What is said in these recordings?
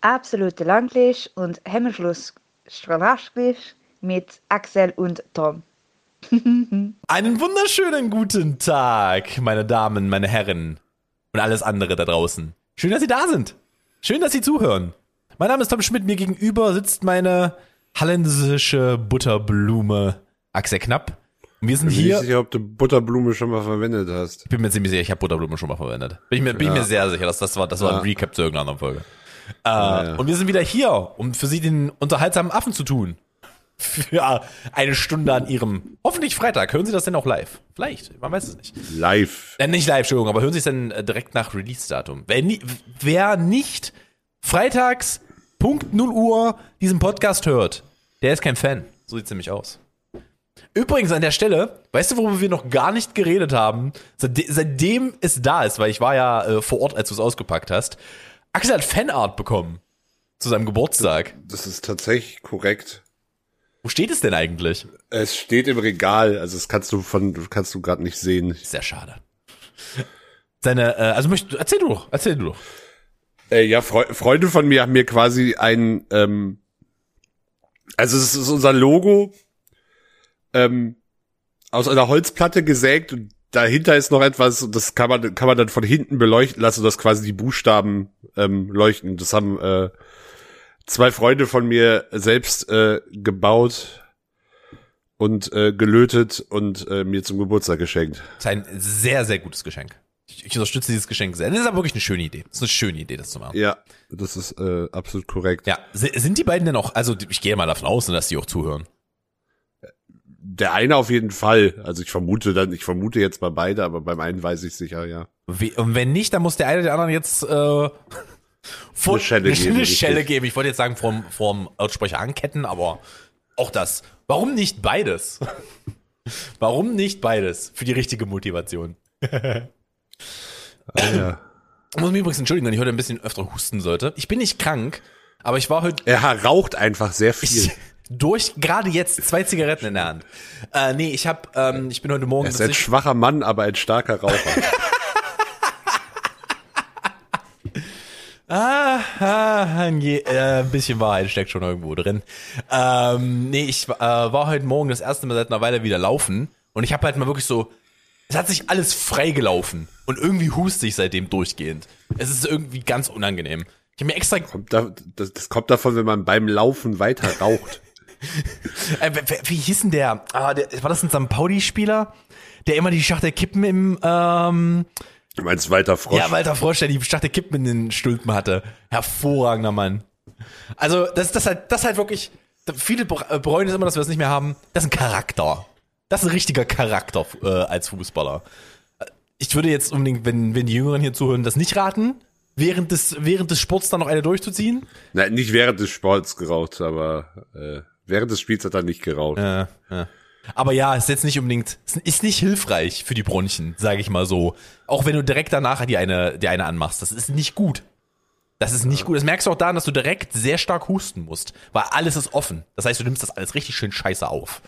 absolute Langlich und Hemmschluss Stranaschlich mit Axel und Tom. Einen wunderschönen guten Tag, meine Damen, meine Herren und alles andere da draußen. Schön, dass Sie da sind. Schön, dass Sie zuhören. Mein Name ist Tom Schmidt, mir gegenüber sitzt meine holländische Butterblume Axel Knapp. Und wir sind Ich bin hier. nicht sicher, ob du Butterblume schon mal verwendet hast. Ich bin mir ziemlich sicher, ich habe Butterblume schon mal verwendet. Bin ich mir, bin ich mir sehr sicher, dass das war, das war ein Ja. Recap zu irgendeiner anderen Folge. Äh, ja. Und wir sind wieder hier, um für Sie den unterhaltsamen Affen zu tun. Für eine Stunde an Ihrem, hoffentlich Freitag. Hören Sie das denn auch live? Vielleicht, man weiß es nicht. Live. Äh, nicht live, Entschuldigung, aber hören Sie es dann äh, direkt nach Release-Datum. Wer, wer nicht freitags, Punkt 0 Uhr, diesen Podcast hört, der ist kein Fan. So sieht's nämlich aus. Übrigens an der Stelle, weißt du, worüber wir noch gar nicht geredet haben, seitde seitdem es da ist, weil ich war ja äh, vor Ort, als du es ausgepackt hast. Axel hat Fanart bekommen zu seinem Geburtstag. Das ist tatsächlich korrekt. Wo steht es denn eigentlich? Es steht im Regal, also das kannst du von kannst du gerade nicht sehen. Sehr schade. Seine, äh, also möcht, erzähl du doch, erzähl du doch. Äh, ja, Freu Freunde von mir haben mir quasi ein, ähm, also es ist unser Logo ähm, aus einer Holzplatte gesägt und dahinter ist noch etwas, und das kann man kann man dann von hinten beleuchten lassen, dass quasi die Buchstaben ähm, leuchten. Das haben äh, zwei Freunde von mir selbst äh, gebaut und äh, gelötet und äh, mir zum Geburtstag geschenkt. Das ist ein sehr, sehr gutes Geschenk. Ich, ich unterstütze dieses Geschenk sehr. Das ist aber wirklich eine schöne Idee. Das ist eine schöne Idee, das zu machen. Ja, das ist äh, absolut korrekt. Ja, si- sind die beiden denn auch, also ich gehe mal davon aus, dass die auch zuhören. Der eine auf jeden Fall. Also ich vermute dann, ich vermute jetzt mal beide, aber beim einen weiß ich sicher, ja. Wie, und wenn nicht, dann muss der eine der anderen jetzt äh, vor, Eine Schelle eine, geben, Eine. Schelle geben. Ich wollte jetzt sagen, vorm, vorm Lautsprecher anketten, aber auch das. Warum nicht beides? Warum nicht beides? Für die richtige Motivation. Ah, ja. Ich muss mich übrigens entschuldigen, wenn ich heute ein bisschen öfter husten sollte. Ich bin nicht krank, aber ich war heute Er raucht einfach sehr viel. Ich, durch gerade jetzt zwei Zigaretten in der Hand. Äh, nee, ich hab, ähm, ich bin heute Morgen er ist ein schwacher Mann, aber ein starker Raucher. Ah, ah, je, äh, ein bisschen Wahrheit steckt schon irgendwo drin. Ähm, nee, ich äh, war heute Morgen das erste Mal seit einer Weile wieder laufen und ich habe halt mal wirklich so, es hat sich alles freigelaufen und irgendwie huste ich seitdem durchgehend. Es ist irgendwie ganz unangenehm. Ich habe mir extra, kommt da, das, das kommt davon, wenn man beim Laufen weiter raucht. Äh, wie hieß denn der? Ah, der war das ein St. Pauli-Spieler, der immer die Schachtel Kippen im, ähm, Du meinst weiter Frosch? Ja, Walter Frosch, der die Schachtel Kippen in den Stulpen hatte. Hervorragender Mann. Also, das, das halt, das halt wirklich, viele äh, bereuen es immer, dass wir das nicht mehr haben. Das ist ein Charakter. Das ist ein richtiger Charakter äh, als Fußballer. Ich würde jetzt unbedingt, wenn, wenn die Jüngeren hier zuhören, das nicht raten, während des, während des Sports dann noch eine durchzuziehen. Nein, nicht während des Sports geraucht, aber äh, während des Spiels hat er nicht geraucht. Ja, ja. Aber ja, ist jetzt nicht unbedingt, ist nicht hilfreich für die Bronchien, sage ich mal so. Auch wenn du direkt danach die eine, die eine anmachst. Das ist nicht gut. Das ist nicht gut. Das merkst du auch daran, dass du direkt sehr stark husten musst. Weil alles ist offen. Das heißt, du nimmst das alles richtig schön scheiße auf.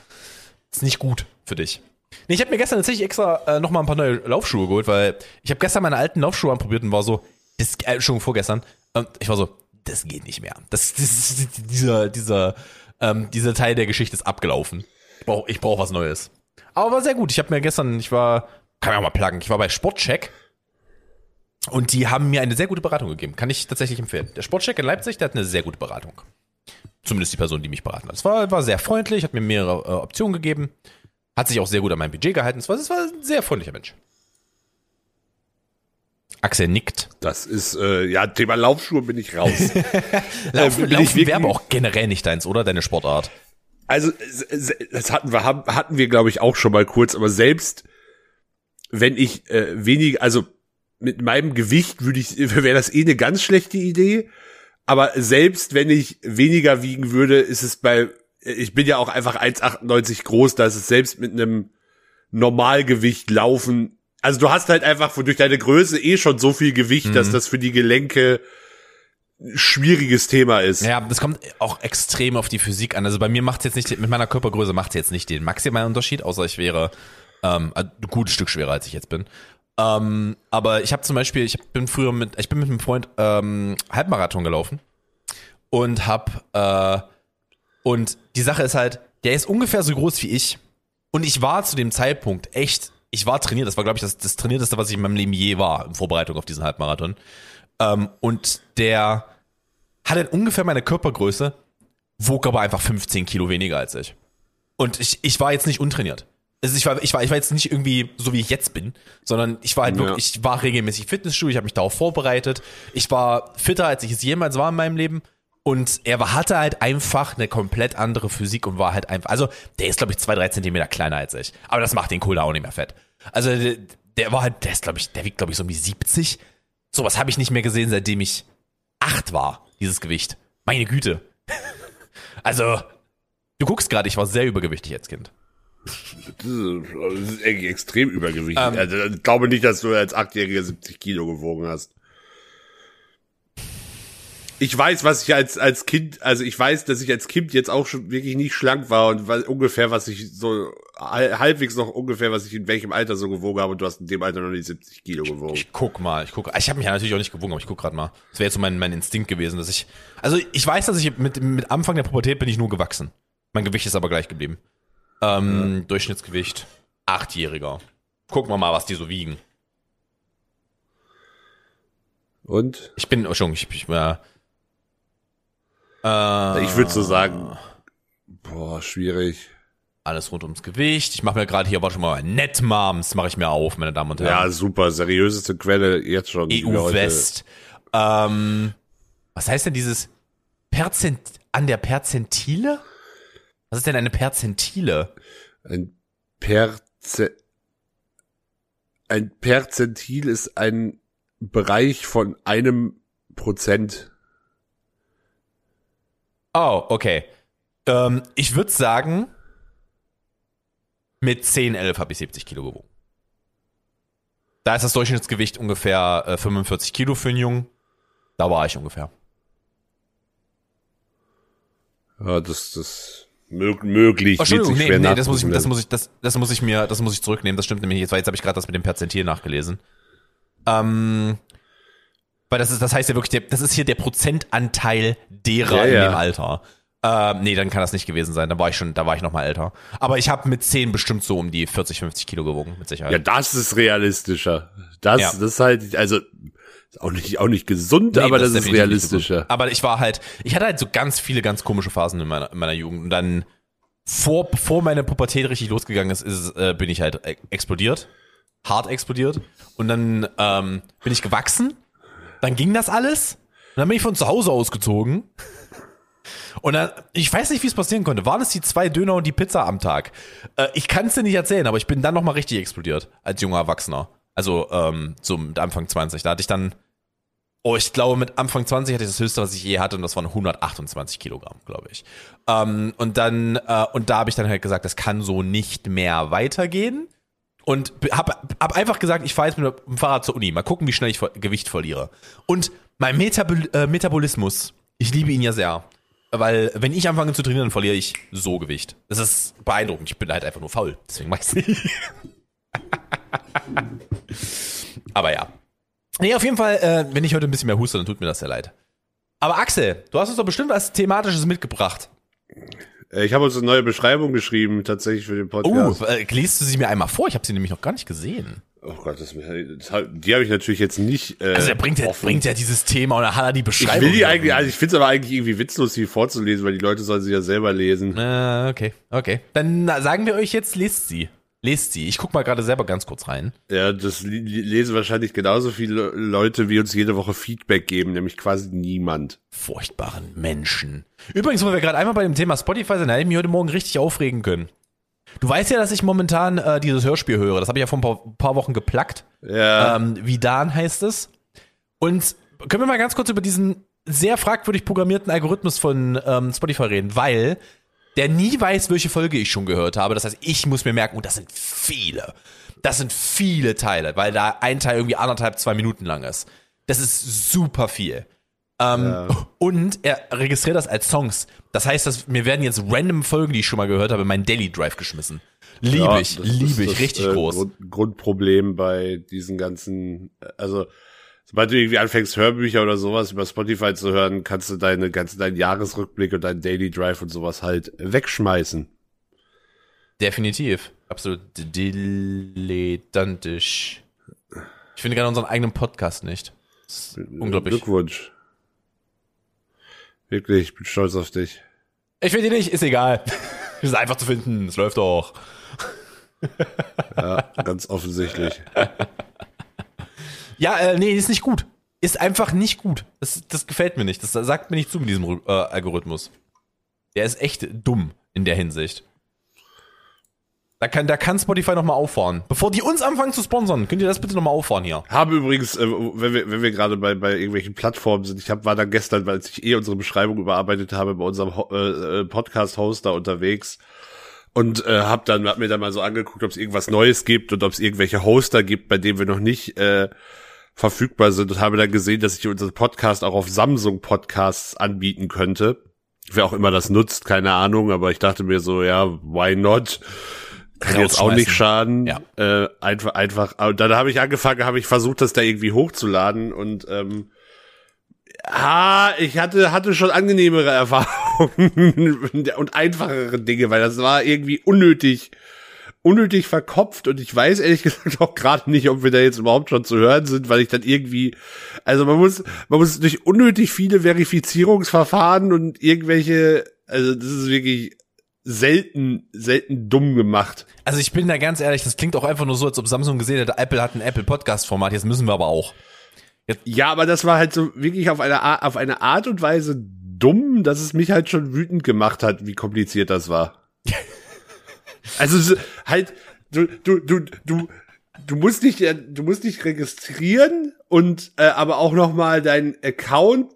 Das ist nicht gut für dich. Nee, ich habe mir gestern tatsächlich extra äh, noch mal ein paar neue Laufschuhe geholt, weil ich habe gestern meine alten Laufschuhe anprobiert und war so, das, äh, schon vorgestern, und ich war so, das geht nicht mehr. Das, das, dieser, dieser, ähm, dieser Teil der Geschichte ist abgelaufen. Ich brauche ich brauch was Neues. Aber war sehr gut. Ich habe mir gestern, ich war, kann ich auch mal pluggen, ich war bei Sportcheck und die haben mir eine sehr gute Beratung gegeben. Kann ich tatsächlich empfehlen. Der Sportcheck in Leipzig, der hat eine sehr gute Beratung. Zumindest die Person, die mich beraten hat. Es war, war sehr freundlich, hat mir mehrere äh, Optionen gegeben. Hat sich auch sehr gut an mein Budget gehalten. Es war, es war ein sehr freundlicher Mensch. Axel nickt. Das ist, äh, ja, Thema Laufschuhe bin ich raus. Laufen, bin ich Laufen wäre aber auch generell nicht deins, oder? Deine Sportart. Also, das hatten wir, haben- hatten wir, glaube ich, auch schon mal kurz, aber selbst wenn ich äh, wenig, also mit meinem Gewicht würde ich, wäre das eh eine ganz schlechte Idee. Aber selbst wenn ich weniger wiegen würde, ist es bei, ich bin ja auch einfach 1,98 groß, da ist es selbst mit einem Normalgewicht laufen. Also du hast halt einfach durch deine Größe eh schon so viel Gewicht, dass das für die Gelenke ein schwieriges Thema ist. Ja, das kommt auch extrem auf die Physik an. Also bei mir macht jetzt nicht, mit meiner Körpergröße macht es jetzt nicht den maximalen Unterschied, außer ich wäre ähm, ein gutes Stück schwerer, als ich jetzt bin. Ähm, aber ich habe zum Beispiel, ich bin früher mit, ich bin mit einem Freund ähm, Halbmarathon gelaufen und hab äh, und die Sache ist halt, der ist ungefähr so groß wie ich und ich war zu dem Zeitpunkt echt, ich war trainiert, das war glaube ich das, das trainierteste, was ich in meinem Leben je war in Vorbereitung auf diesen Halbmarathon. Ähm, und der hatte ungefähr meine Körpergröße, wog aber einfach 15 Kilo weniger als ich. Und ich, ich war jetzt nicht untrainiert. Also ich war, ich war, ich war jetzt nicht irgendwie so wie ich jetzt bin, sondern ich war halt Ja. wirklich, ich war regelmäßig Fitnessstudio, ich habe mich darauf vorbereitet. Ich war fitter, als ich es jemals war in meinem Leben. Und er hatte halt einfach eine komplett andere Physik und war halt einfach, also der ist glaube ich zwei, drei Zentimeter kleiner als ich. Aber das macht den Cola auch nicht mehr fett. Also der, der war halt, der ist glaube ich, der wiegt glaube ich so um die 70. Sowas habe ich nicht mehr gesehen, seitdem ich acht war, dieses Gewicht. Meine Güte. Also, du guckst gerade, ich war sehr übergewichtig als Kind. Das ist, extrem übergewichtig. Ähm. also, ich glaube nicht, dass du als Achtjähriger 70 Kilo gewogen hast. Ich weiß, was ich als, als Kind, also ich weiß, dass ich als Kind jetzt auch schon wirklich nicht schlank war und weil ungefähr, was ich so hal- halbwegs noch ungefähr, was ich in welchem Alter so gewogen habe und du hast in dem Alter noch nicht 70 Kilo gewogen. Ich guck mal, ich guck. Ich habe mich ja natürlich auch nicht gewogen, aber ich guck gerade mal. Das wäre jetzt so mein, mein Instinkt gewesen, dass ich. Also ich weiß, dass ich mit, mit Anfang der Pubertät bin ich nur gewachsen. Mein Gewicht ist aber gleich geblieben. Ähm, Durchschnittsgewicht, achtjähriger. Gucken wir mal, was die so wiegen. Und? Ich bin, oh, schon, ich, ich, äh, äh, Ich würde so sagen, boah, schwierig. alles rund ums Gewicht. Ich mache mir gerade hier aber schon mal Netmoms, mache ich mir auf, meine Damen und Ja, Herren. super, seriöseste Quelle jetzt schon. die wir EU heute- E West. Ähm, was heißt denn dieses Perzent an der Perzentile? Was ist denn eine Perzentile? Ein Perze ein Perzentil ist ein Bereich von einem Prozent. Oh, okay. Ähm, ich würde sagen, mit 10, 11 habe ich 70 Kilo gewogen. Da ist das Durchschnittsgewicht ungefähr äh, 45 Kilo für einen Jungen. Da war ich ungefähr. Ja, das, das mög möglich. Oh, Entschuldigung, nee, nee, das muss ich, das muss ich, das, das muss ich mir, das muss ich zurücknehmen. Das stimmt nämlich jetzt, weil jetzt habe ich gerade das mit dem Perzentil nachgelesen. Ähm, weil das ist, das heißt ja wirklich, der, das ist hier der Prozentanteil derer Ja, in ja. dem Alter. Ähm, nee, dann kann das nicht gewesen sein. Da war ich schon, da war ich noch mal älter. Aber ich habe mit 10 bestimmt so um die 40, 50 Kilo gewogen, mit Sicherheit. Ja, das ist realistischer. Das, Ja. das ist halt, also, ist auch nicht, auch nicht gesund, Nee, aber das, ist definitiv nicht so realistischer. Aber ich war halt, ich hatte halt so ganz viele ganz komische Phasen in meiner, in meiner Jugend. Und dann, vor, bevor meine Pubertät richtig losgegangen ist, ist äh, bin ich halt äh, explodiert. Hart explodiert. Und dann ähm, bin ich gewachsen. Dann ging das alles. Und dann bin ich von zu Hause ausgezogen. Und dann, ich weiß nicht, wie es passieren konnte. Waren es die zwei Döner und die Pizza am Tag? Äh, ich kann es dir nicht erzählen, aber ich bin dann nochmal richtig explodiert als junger Erwachsener. Also ähm, so mit Anfang 20. Da hatte ich dann Oh, ich glaube, mit Anfang 20 hatte ich das höchste, was ich je hatte, und das waren 128 Kilogramm, glaube ich. Ähm, und dann, äh, und da habe ich dann halt gesagt, das kann so nicht mehr weitergehen. Und habe hab einfach gesagt, ich fahre jetzt mit dem Fahrrad zur Uni. Mal gucken, wie schnell ich Gewicht verliere. Und mein Metabol äh, Metabolismus, ich liebe ihn ja sehr. Weil, wenn ich anfange zu trainieren, dann verliere ich so Gewicht. Das ist beeindruckend. Ich bin halt einfach nur faul. Deswegen ich's nicht. Aber ja. Nee, auf jeden Fall, äh, wenn ich heute ein bisschen mehr huste, dann tut mir das sehr leid. Aber Axel, du hast uns doch bestimmt was Thematisches mitgebracht. Äh, Ich habe uns eine neue Beschreibung geschrieben, tatsächlich für den Oh, Podcast. äh, liest du sie mir einmal vor? Ich habe sie nämlich noch gar nicht gesehen. Oh, Gott, das, hab- die habe ich natürlich jetzt nicht. Äh, Also er bringt ja, bringt ja dieses Thema und dann hat er die Ich Beschreibung. will die eigentlich, also ich finde es aber eigentlich irgendwie witzlos, die vorzulesen, weil die Leute sollen sie ja selber lesen. Äh, okay, okay. Dann sagen wir euch jetzt, lest sie. Lest sie. Ich guck mal gerade selber ganz kurz rein. Ja, das lesen wahrscheinlich genauso viele Leute, wie uns jede Woche Feedback geben, nämlich quasi niemand. Furchtbaren Menschen. Übrigens, wo wir gerade einmal bei dem Thema Spotify sind, da hätte ich mich heute Morgen richtig aufregen können. Du weißt ja, dass ich momentan äh, dieses Hörspiel höre. Das habe ich ja vor ein paar, paar Wochen geplackt. Ja, ähm, Vidan heißt es. Und können wir mal ganz kurz über diesen sehr fragwürdig programmierten Algorithmus von ähm, Spotify reden, weil der nie weiß, welche Folge ich schon gehört habe. Das heißt, ich muss mir merken, und das sind viele. Das sind viele Teile, weil da ein Teil irgendwie anderthalb, zwei Minuten lang ist. Das ist super viel. Ähm, Und er registriert das als Songs. Das heißt, dass mir werden jetzt random Folgen, die ich schon mal gehört habe, in meinen Daily Drive geschmissen. Liebe ja, ich, liebe ich, richtig äh, groß. Grund, Grundproblem bei diesen ganzen, also Sobald du irgendwie anfängst, Hörbücher oder sowas über Spotify zu hören, kannst du deine ganzen, deinen Jahresrückblick und deinen Daily Drive und sowas halt wegschmeißen. Definitiv. Absolut dilettantisch. Ich finde gerade unseren eigenen Podcast nicht. Ist unglaublich. Glückwunsch. Wirklich, ich bin stolz auf dich. Ich finde ihn nicht, ist egal. ist einfach zu finden, es läuft doch. Ja, ganz offensichtlich. Ja, äh, nee, ist nicht gut. Ist einfach nicht gut. Das, das gefällt mir nicht. Das sagt mir nicht zu mit diesem äh, Algorithmus. Der ist echt dumm in der Hinsicht. Da kann, da kann Spotify noch mal auffahren. Bevor die uns anfangen zu sponsern, könnt ihr das bitte noch mal auffahren hier. Habe übrigens, äh, wenn wir, wenn wir gerade bei, bei irgendwelchen Plattformen sind, ich hab, war da gestern, weil ich eh unsere Beschreibung überarbeitet habe, bei unserem äh, äh, Podcast-Hoster unterwegs und äh, hab dann hab mir dann mal so angeguckt, ob es irgendwas Neues gibt und ob es irgendwelche Hoster gibt, bei denen wir noch nicht äh, verfügbar sind und habe dann gesehen, dass ich unseren Podcast auch auf Samsung Podcasts anbieten könnte. Wer auch immer das nutzt, keine Ahnung, aber ich dachte mir so, ja, why not? Kann jetzt auch nicht schaden. Ja. Äh, einfach, einfach. Und dann habe ich angefangen, habe ich versucht, das da irgendwie hochzuladen und ähm, ah, ich hatte hatte schon angenehmere Erfahrungen und einfachere Dinge, weil das war irgendwie unnötig unnötig verkopft und ich weiß ehrlich gesagt auch gerade nicht, ob wir da jetzt überhaupt schon zu hören sind, weil ich dann irgendwie, also man muss, man muss durch unnötig viele Verifizierungsverfahren und irgendwelche, also das ist wirklich selten, selten dumm gemacht. Also ich bin da ganz ehrlich, das klingt auch einfach nur so, als ob Samsung gesehen hätte, Apple hat ein Apple Podcast Format, jetzt müssen wir aber auch. Ja, aber das war halt so wirklich auf eine, Art, auf eine Art und Weise dumm, dass es mich halt schon wütend gemacht hat, wie kompliziert das war. also so, halt, du, du, du, du, du musst dich, du musst dich registrieren und äh, aber auch noch mal deinen Account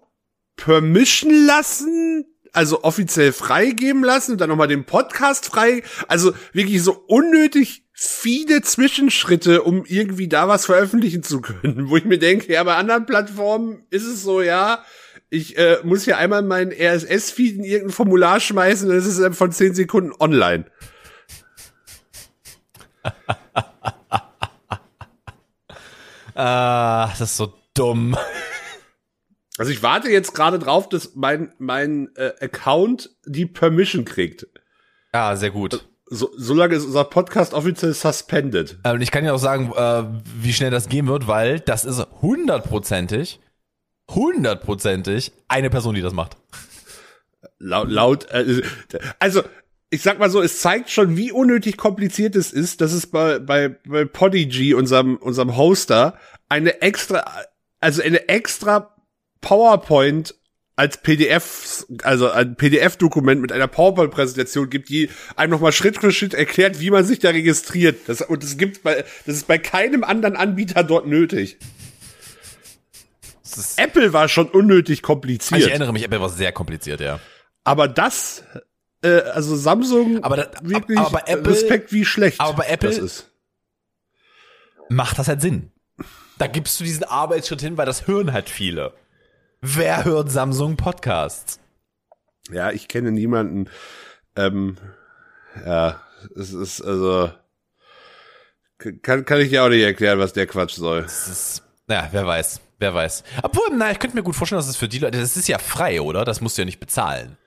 permission lassen, also offiziell freigeben lassen und dann noch mal den Podcast frei, also wirklich so unnötig viele Zwischenschritte, um irgendwie da was veröffentlichen zu können, wo ich mir denke, ja, bei anderen Plattformen ist es so, ja, ich äh, muss hier einmal meinen RSS-Feed in irgendein Formular schmeißen, dann ist es von 10 Sekunden online. Ah, das ist so dumm. Also ich warte jetzt gerade drauf, dass mein, mein äh, Account die Permission kriegt. Ja, sehr gut. So, solange ist unser Podcast offiziell suspended. Äh, Und ich kann dir auch sagen, äh, wie schnell das gehen wird, weil das ist hundertprozentig, hundertprozentig eine Person, die das macht. Laut, laut äh, also ich sag mal so, es zeigt schon, wie unnötig kompliziert es ist, dass es bei, bei, bei Podigy, unserem, unserem Hoster, eine extra, also eine extra PowerPoint als PDF, also ein PDF-Dokument mit einer PowerPoint-Präsentation gibt, die einem nochmal Schritt für Schritt erklärt, wie man sich da registriert. Das, und das gibt bei, das ist bei keinem anderen Anbieter dort nötig. Apple war schon unnötig ich kompliziert. erinnere mich, Apple war sehr kompliziert, ja. Aber das, äh, also Samsung, Aber da- wirklich aber Apple- Respekt, wie schlecht aber bei Apple- das ist. Macht das halt Sinn. Da gibst du diesen Arbeitsschritt hin, weil das hören halt viele. Wer hört Samsung Podcasts? Ja, ich kenne niemanden. Ähm, ja, es ist also kann kann ich dir auch nicht erklären, was der Quatsch soll. Das ist, ja, wer weiß, wer weiß. Obwohl, na, ich könnte mir gut vorstellen, dass es für die Leute, das ist ja frei, oder? Das musst du ja nicht bezahlen.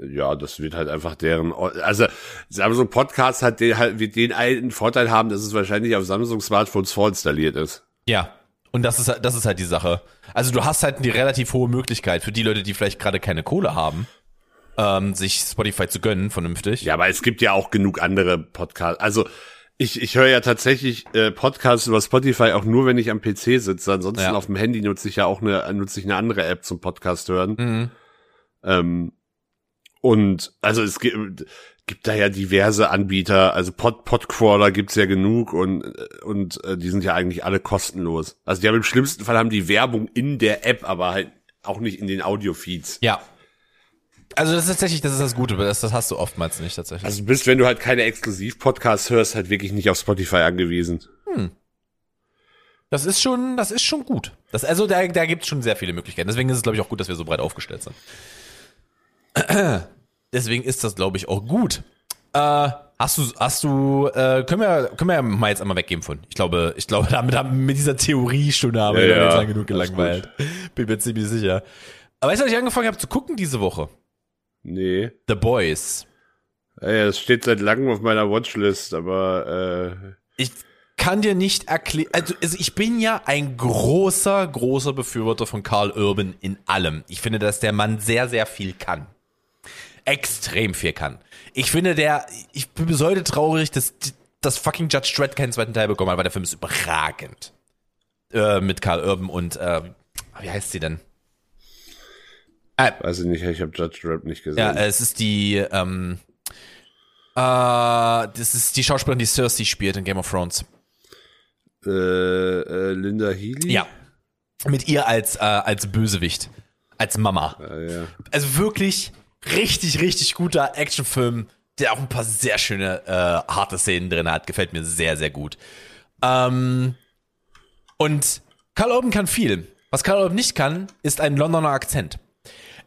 Ja, das wird halt einfach deren, also Samsung Podcast hat den halt, wird den einen Vorteil haben, dass es wahrscheinlich auf Samsung Smartphones vorinstalliert ist. Ja. Und das ist, halt- das ist halt die Sache. Also du hast halt die relativ hohe Möglichkeit für die Leute, die vielleicht gerade keine Kohle haben, ähm, sich Spotify zu gönnen, vernünftig. Ja, aber es gibt ja auch genug andere Podcasts. Also ich, ich höre ja tatsächlich äh, Podcasts über Spotify auch nur, wenn ich am PC sitze. Ansonsten Ja. auf dem Handy nutze ich ja auch eine, nutze ich eine andere App zum Podcast hören. Mhm. Ähm, und also es gibt, gibt da ja diverse Anbieter, also Pod, Podcrawler gibt's ja genug und und äh, die sind ja eigentlich alle kostenlos. Also die haben im schlimmsten Fall haben die Werbung in der App, aber halt auch nicht in den Audiofeeds. Ja. Also das ist tatsächlich, das ist das Gute, das, das hast du oftmals nicht tatsächlich. Also du bist, wenn du halt keine Exklusiv-Podcasts hörst, halt wirklich nicht auf Spotify angewiesen. Das ist schon, das ist schon gut. Das, also da, da gibt es schon sehr viele Möglichkeiten. Deswegen ist es, glaube ich, auch gut, dass wir so breit aufgestellt sind. Deswegen ist das, glaube ich, auch gut. Äh, Hast du, hast du, äh, können wir, können wir ja mal jetzt einmal weggeben von. Ich glaube, ich glaube, damit haben mit dieser Theoriestunde haben wir Ja, ja, jetzt ja, lang genug gelangweilt. Bin mir ziemlich sicher. Aber weißt du, was ich angefangen habe zu gucken diese Woche? Nee. The Boys. Ja, das steht seit langem auf meiner Watchlist, aber äh, Ich kann dir nicht erklären, also, also ich bin ja ein großer, großer Befürworter von Carl Urban in allem. Ich finde, dass der Mann sehr, sehr viel kann. Extrem viel kann. Ich finde, der, ich bin bis heute traurig, dass, dass fucking Judge Dredd keinen zweiten Teil bekommen hat, weil der Film ist überragend. Äh, mit Carl Urban und, äh, wie heißt sie denn? weiß ich nicht, ich habe Judge Dredd nicht gesehen. Ja, es ist die, ähm, äh, das ist die Schauspielerin, die Cersei spielt in Game of Thrones. äh, äh, Linda Healy? Ja. Mit ihr als, äh, als Bösewicht. Als Mama. Äh, ja. Also wirklich richtig, richtig guter Actionfilm, der auch ein paar sehr schöne, äh, harte Szenen drin hat. Gefällt mir sehr, sehr gut. Ähm, und Karl Urban kann viel. Was Karl Urban nicht kann, ist ein Londoner Akzent.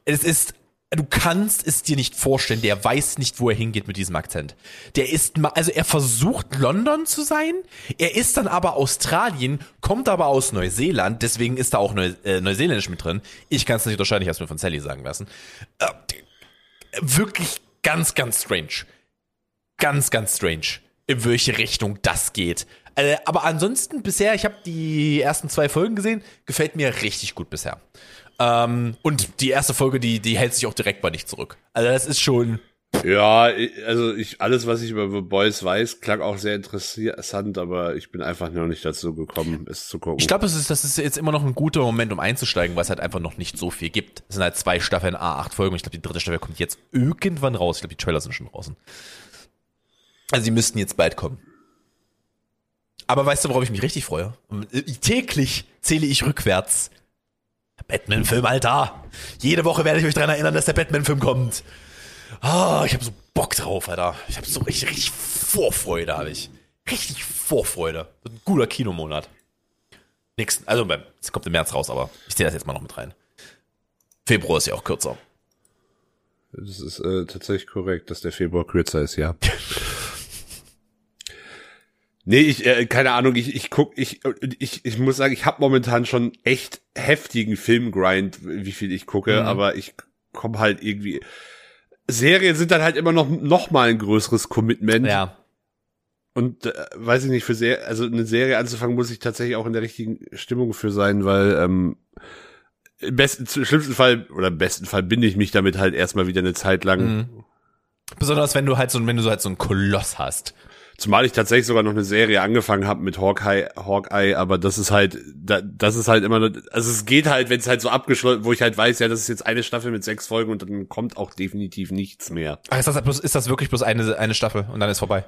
Es ist, du kannst es dir nicht vorstellen, der weiß nicht, wo er hingeht mit diesem Akzent. Der ist, also er versucht London zu sein, er ist dann aber Australien, kommt aber aus Neuseeland, deswegen ist da auch Neu äh, Neuseeländisch mit drin. Ich kann es nicht unterscheiden, ich habe es mir von Sally sagen lassen. Äh, wirklich ganz, ganz strange. Ganz, ganz strange, in welche Richtung das geht. Äh, aber ansonsten bisher, ich habe die ersten zwei Folgen gesehen, gefällt mir richtig gut bisher. Ähm, und die erste Folge, die, die hält sich auch direkt bei nicht zurück. Also das ist schon, Ja, also ich alles, was ich über The Boys weiß, klang auch sehr interessant, aber ich bin einfach noch nicht dazu gekommen, es zu gucken. ich glaube, das ist, das ist jetzt immer noch ein guter Moment, um einzusteigen, weil es halt einfach noch nicht so viel gibt. Es sind halt zwei Staffeln, A8 Folgen. Ich glaube, die dritte Staffel kommt jetzt irgendwann raus. Ich glaube, die Trailer sind schon draußen. Also die müssten jetzt bald kommen. Aber weißt du, worauf ich mich richtig freue? Täglich zähle ich rückwärts. Batman-Film, Alter. Jede Woche werde ich euch daran erinnern, dass der Batman-Film kommt. Ah, ich habe so Bock drauf, Alter. Ich habe so richtig, richtig Vorfreude, habe ich. Richtig Vorfreude. Ein guter Kinomonat. Nächsten, also es kommt im März raus, aber ich zähle das jetzt mal noch mit rein. Februar ist ja auch kürzer. Das ist äh, tatsächlich korrekt, dass der Februar kürzer ist, ja. nee, ich, äh, keine Ahnung, ich, ich guck, ich, ich, ich muss sagen, ich habe momentan schon echt heftigen Filmgrind, wie viel ich gucke, Mhm. aber ich komme halt irgendwie. Serien sind dann halt immer noch, noch mal ein größeres Commitment. Ja. Und äh, weiß ich nicht, für sehr, also eine Serie anzufangen, muss ich tatsächlich auch in der richtigen Stimmung für sein, weil ähm, im besten, im schlimmsten Fall oder im besten Fall binde ich mich damit halt erstmal wieder eine Zeit lang. Mhm. Besonders wenn du halt so, wenn du so halt so einen Koloss hast. Zumal ich tatsächlich sogar noch eine Serie angefangen habe mit Hawkeye, Hawkeye, aber das ist halt, da, das ist halt immer, nur- also es geht halt, wenn es halt so abgeschlossen, wo ich halt weiß, ja, das ist jetzt eine Staffel mit sechs Folgen und dann kommt auch definitiv nichts mehr. Ach, ist das, bloß, ist das wirklich bloß eine, eine Staffel und dann ist vorbei?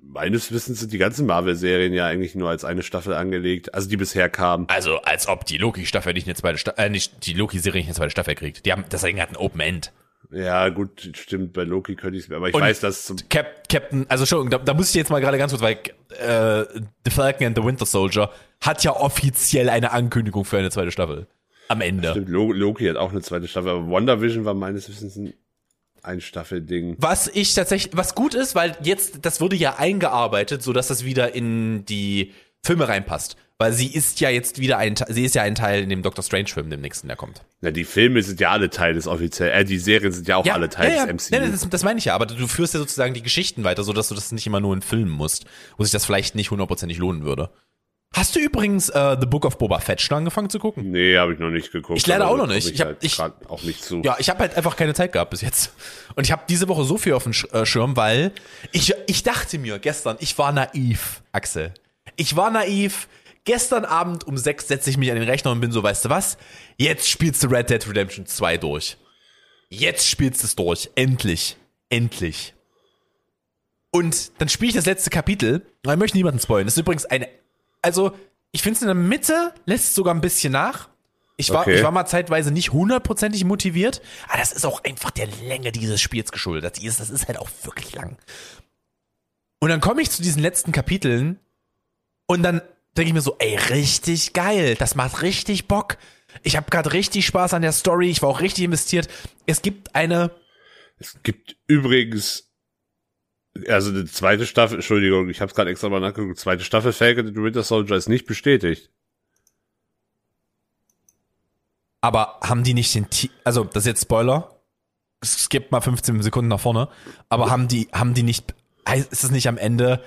Meines Wissens sind die ganzen Marvel-Serien ja eigentlich nur als eine Staffel angelegt, also die bisher kamen. Also, als ob die Loki-Staffel nicht eine zweite Staffel, äh, nicht, die Loki-Serie nicht eine zweite Staffel kriegt. Die haben, das Ding hat ein Open End. Ja, gut, stimmt, bei Loki könnte ich es mir, aber ich Und- weiß, dass zum, Cap, Captain, also schon, da, da muss ich jetzt mal gerade ganz kurz, weil äh, The Falcon and the Winter Soldier hat ja offiziell eine Ankündigung für eine zweite Staffel. Am Ende. stimmt, Lo- Loki hat auch eine zweite Staffel, aber WandaVision war meines Wissens ein Ein-Staffel-Ding. Was ich tatsächlich, was gut ist, weil jetzt, das wurde ja eingearbeitet, so dass das wieder in die Filme reinpasst. Weil sie ist ja jetzt wieder ein, sie ist ja ein Teil in dem Doctor Strange Film, dem nächsten, der kommt. Na, die Filme sind ja alle Teil des offiziell, äh, die Serien sind ja auch alle Teil ja, ja. des MCU. Nee, das, das meine ich ja, aber du führst ja sozusagen die Geschichten weiter, so dass du das nicht immer nur in Filmen musst, wo sich das vielleicht nicht hundertprozentig lohnen würde. Hast du übrigens äh, The Book of Boba Fett schon angefangen zu gucken? Nee, habe ich noch nicht geguckt. Ich leider aber auch noch nicht. Ich hab- halt ich- auch nicht zu. Ja, ich habe halt einfach keine Zeit gehabt bis jetzt. Und ich habe diese Woche so viel auf dem äh, Schirm, weil ich, ich dachte mir gestern, ich war naiv, Axel. Ich war naiv. Gestern Abend um sechs setze ich mich an den Rechner und bin so, weißt du was? Jetzt spielst du Red Dead Redemption 2 durch. Jetzt spielst du es durch. Endlich. Endlich. Und dann spiele ich das letzte Kapitel. Ich möchte niemanden spoilen. Das ist übrigens eine. Also, ich finde es in der Mitte lässt es sogar ein bisschen nach. Ich war, Okay. ich war mal zeitweise nicht hundertprozentig motiviert, aber das ist auch einfach der Länge dieses Spiels geschuldet. Das ist, das ist halt auch wirklich lang. Und dann komme ich zu diesen letzten Kapiteln und dann denke ich mir so, ey, richtig geil, das macht richtig Bock. Ich habe gerade richtig Spaß an der Story, ich war auch richtig investiert. Es gibt eine Es gibt übrigens Also die zweite Staffel, Entschuldigung, ich habe es gerade extra mal nachgeguckt, zweite Staffel Falcon the Winter Soldier ist nicht bestätigt. Aber haben die nicht den, Ti- also das ist jetzt Spoiler, es gibt mal 15 Sekunden nach vorne, aber haben die, haben die nicht, ist es nicht am Ende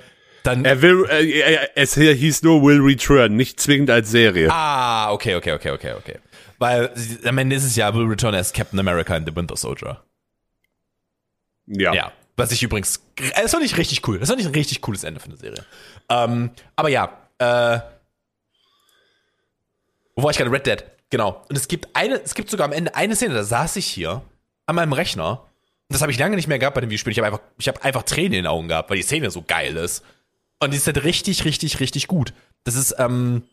dann, Er will, äh, es hier hieß nur Will Return, nicht zwingend als Serie. ah, okay, okay, okay, okay, okay. Weil am Ende ist es ja Will Return as Captain America and the Winter Soldier. ja. Ja. Was ich übrigens, das fand ich richtig cool. Das fand ich ein richtig cooles Ende für eine Serie. Ähm, aber ja, äh, wo war ich gerade? Red Dead. Genau. Und es gibt eine, es gibt sogar am Ende eine Szene, da saß ich hier an meinem Rechner. Und das habe ich lange nicht mehr gehabt bei dem Videospiel. Ich habe einfach, ich habe einfach Tränen in den Augen gehabt, weil die Szene so geil ist. Und die ist halt richtig, richtig, richtig gut. Das ist, ähm,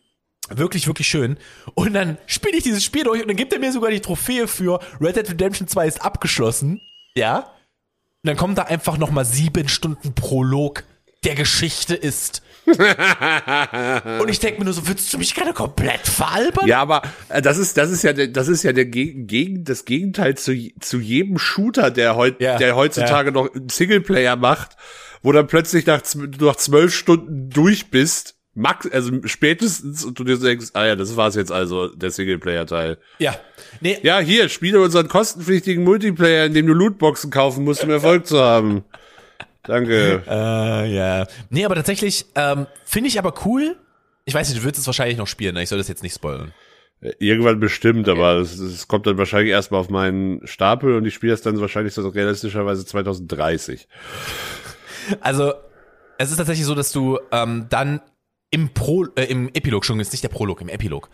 wirklich, wirklich schön. Und dann spiele ich dieses Spiel durch und dann gibt er mir sogar die Trophäe für Red Dead Redemption 2 ist abgeschlossen. Ja. Und dann kommt da einfach noch mal sieben Stunden Prolog der Geschichte ist. und ich denke mir nur so, willst du mich gerade komplett veralbern? Ja, aber äh, das ist das ist ja das ist ja der Geg gegen das Gegenteil zu zu jedem Shooter, der heut, Ja, der heutzutage noch einen Singleplayer macht, wo dann plötzlich nach nach zwölf Stunden durch bist, max also spätestens und du dir denkst, ah ja, das war's jetzt also der Singleplayer Teil. Ja. Nee, Ja, hier spiele unseren kostenpflichtigen Multiplayer, in dem du Lootboxen kaufen musst, um Erfolg zu haben. Danke. Äh, ja. Nee, aber tatsächlich ähm, finde ich aber cool. Ich weiß nicht, du würdest es wahrscheinlich noch spielen, ne? ich soll das jetzt nicht spoilern. Irgendwann bestimmt, aber es, es kommt dann wahrscheinlich erstmal auf meinen Stapel und ich spiele das dann wahrscheinlich so realistischerweise 2030. Also, es ist tatsächlich so, dass du ähm, dann im Pro, äh, im Epilog, schon ist nicht der Prolog, im Epilog,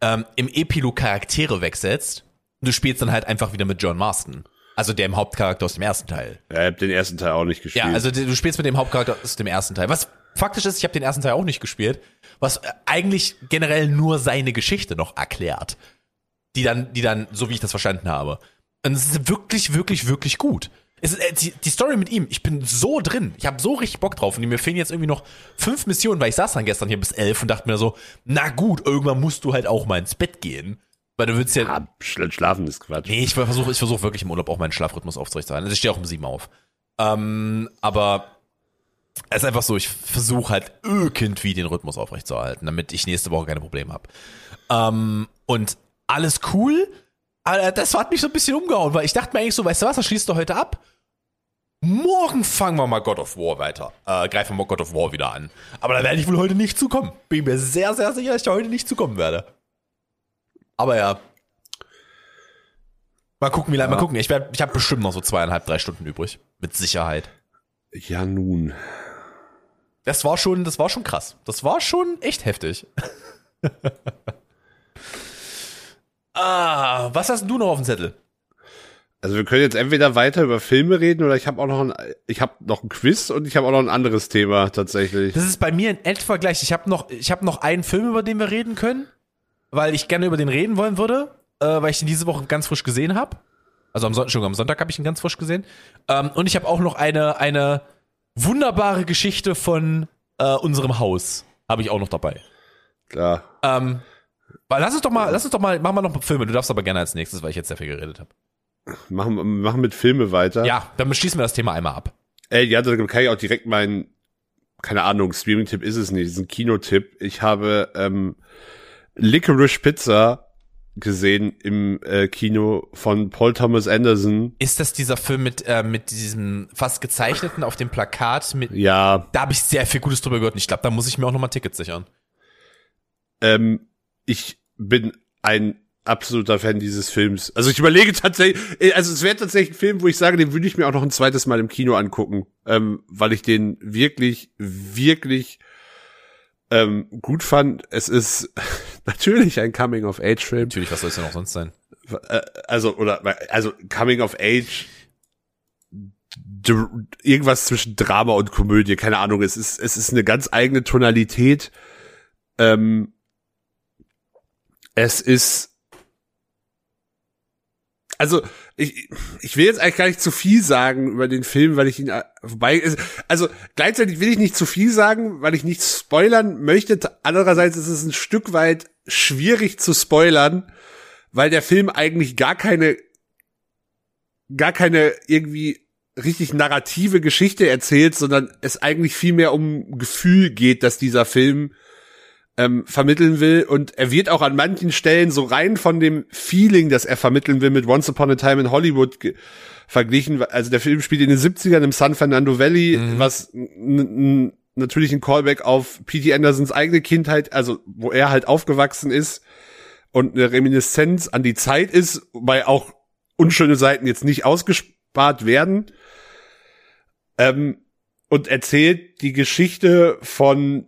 ähm, im Epilog Charaktere wegsetzt. Und du spielst dann halt einfach wieder mit John Marston. Also dem Hauptcharakter aus dem ersten Teil. Ja, ich hab den ersten Teil auch nicht gespielt. Ja, also du spielst mit dem Hauptcharakter aus dem ersten Teil. Was faktisch ist, ich habe den ersten Teil auch nicht gespielt, was äh, eigentlich generell nur seine Geschichte noch erklärt. Die dann, die dann, so wie ich das verstanden habe. Und es ist wirklich, wirklich, wirklich gut. Es ist, äh, die, die Story mit ihm, ich bin so drin. Ich habe so richtig Bock drauf. Und mir fehlen jetzt irgendwie noch fünf Missionen, weil ich saß dann gestern hier bis elf und dachte mir so, na gut, irgendwann musst du halt auch mal ins Bett gehen. Weil du willst ja, ah, schl- schlafen ist Quatsch. Nee, ich versuche ich versuch wirklich im Urlaub auch meinen Schlafrhythmus aufzurechtzuerhalten. Also ich stehe auch um sieben auf. Ähm, aber es ist einfach so, ich versuche halt irgendwie den Rhythmus aufrechtzuerhalten, damit ich nächste Woche keine Probleme habe. Ähm, und alles cool, aber das hat mich so ein bisschen umgehauen, weil ich dachte mir eigentlich so, weißt du was, das schließt du heute ab. Morgen fangen wir mal God of War weiter. Äh, greifen wir mal God of War wieder an. Aber da werde ich wohl heute nicht zukommen. Bin mir sehr, sehr sicher, dass ich da heute nicht zukommen werde. Aber ja. Mal gucken, wie lange, mal gucken. Ich, werd- ich habe bestimmt noch so zweieinhalb, drei Stunden übrig. Mit Sicherheit. Ja, nun. Das war schon, das war schon krass. Das war schon echt heftig. ah, was hast du noch auf dem Zettel? Also wir können jetzt entweder weiter über Filme reden oder ich habe auch noch ein, ich habe noch ein Quiz und ich habe auch noch ein anderes Thema tatsächlich. Das ist bei mir in etwa gleich. Ich habe noch, ich habe noch einen Film, über den wir reden können, weil ich gerne über den reden wollen würde, äh, weil ich den diese Woche ganz frisch gesehen habe. Also am Sonntag, am Sonntag habe ich ihn ganz frisch gesehen. Ähm, und ich habe auch noch eine eine wunderbare Geschichte von äh, unserem Haus habe ich auch noch dabei. Klar. Ähm, lass uns doch mal, lass uns doch mal, machen wir noch Filme. Du darfst aber gerne als nächstes, weil ich jetzt sehr viel geredet habe. Machen, machen mit Filme weiter. Ja, dann schließen wir das Thema einmal ab. Ey, ja, da kann ich auch direkt meinen, keine Ahnung, Streaming-Tipp ist es nicht, ist ein Kinotipp. Ich habe ähm, Licorice Pizza gesehen im äh, Kino von Paul Thomas Anderson. Ist das dieser Film mit, äh, mit diesem fast gezeichneten auf dem Plakat mit, Ja, da habe ich sehr viel Gutes drüber gehört und ich glaube, da muss ich mir auch nochmal Tickets sichern. ähm, ich bin ein absoluter Fan dieses Films. Also ich überlege tatsächlich, äh, also es wäre tatsächlich ein Film, wo ich sage, den würde ich mir auch noch ein zweites Mal im Kino angucken, ähm, weil ich den wirklich, wirklich ähm, gut fand. Es ist natürlich ein Coming-of-Age-Film. Natürlich, was soll es denn auch sonst sein? Äh, also, oder, also Coming-of-Age, irgendwas zwischen Drama und Komödie, keine Ahnung, es ist, es ist eine ganz eigene Tonalität. Ähm, es ist, also, ich, ich will jetzt eigentlich gar nicht zu viel sagen über den Film, weil ich ihn äh, vorbei, also, gleichzeitig will ich nicht zu viel sagen, weil ich nichts spoilern möchte. Andererseits ist es ein Stück weit schwierig zu spoilern, weil der Film eigentlich gar keine, gar keine irgendwie richtig narrative Geschichte erzählt, sondern es eigentlich viel mehr um Gefühl geht, dass dieser Film ähm, vermitteln will. Und er wird auch an manchen Stellen so rein von dem Feeling, das er vermitteln will, mit Once Upon a Time in Hollywood verglichen. Also der Film spielt in den 70ern im San Fernando Valley, mhm. was natürlich ein Callback auf P.T. Andersons eigene Kindheit, also wo er halt aufgewachsen ist und eine Reminiszenz an die Zeit ist, weil auch unschöne Seiten jetzt nicht ausgespart werden. Ähm, und erzählt die Geschichte von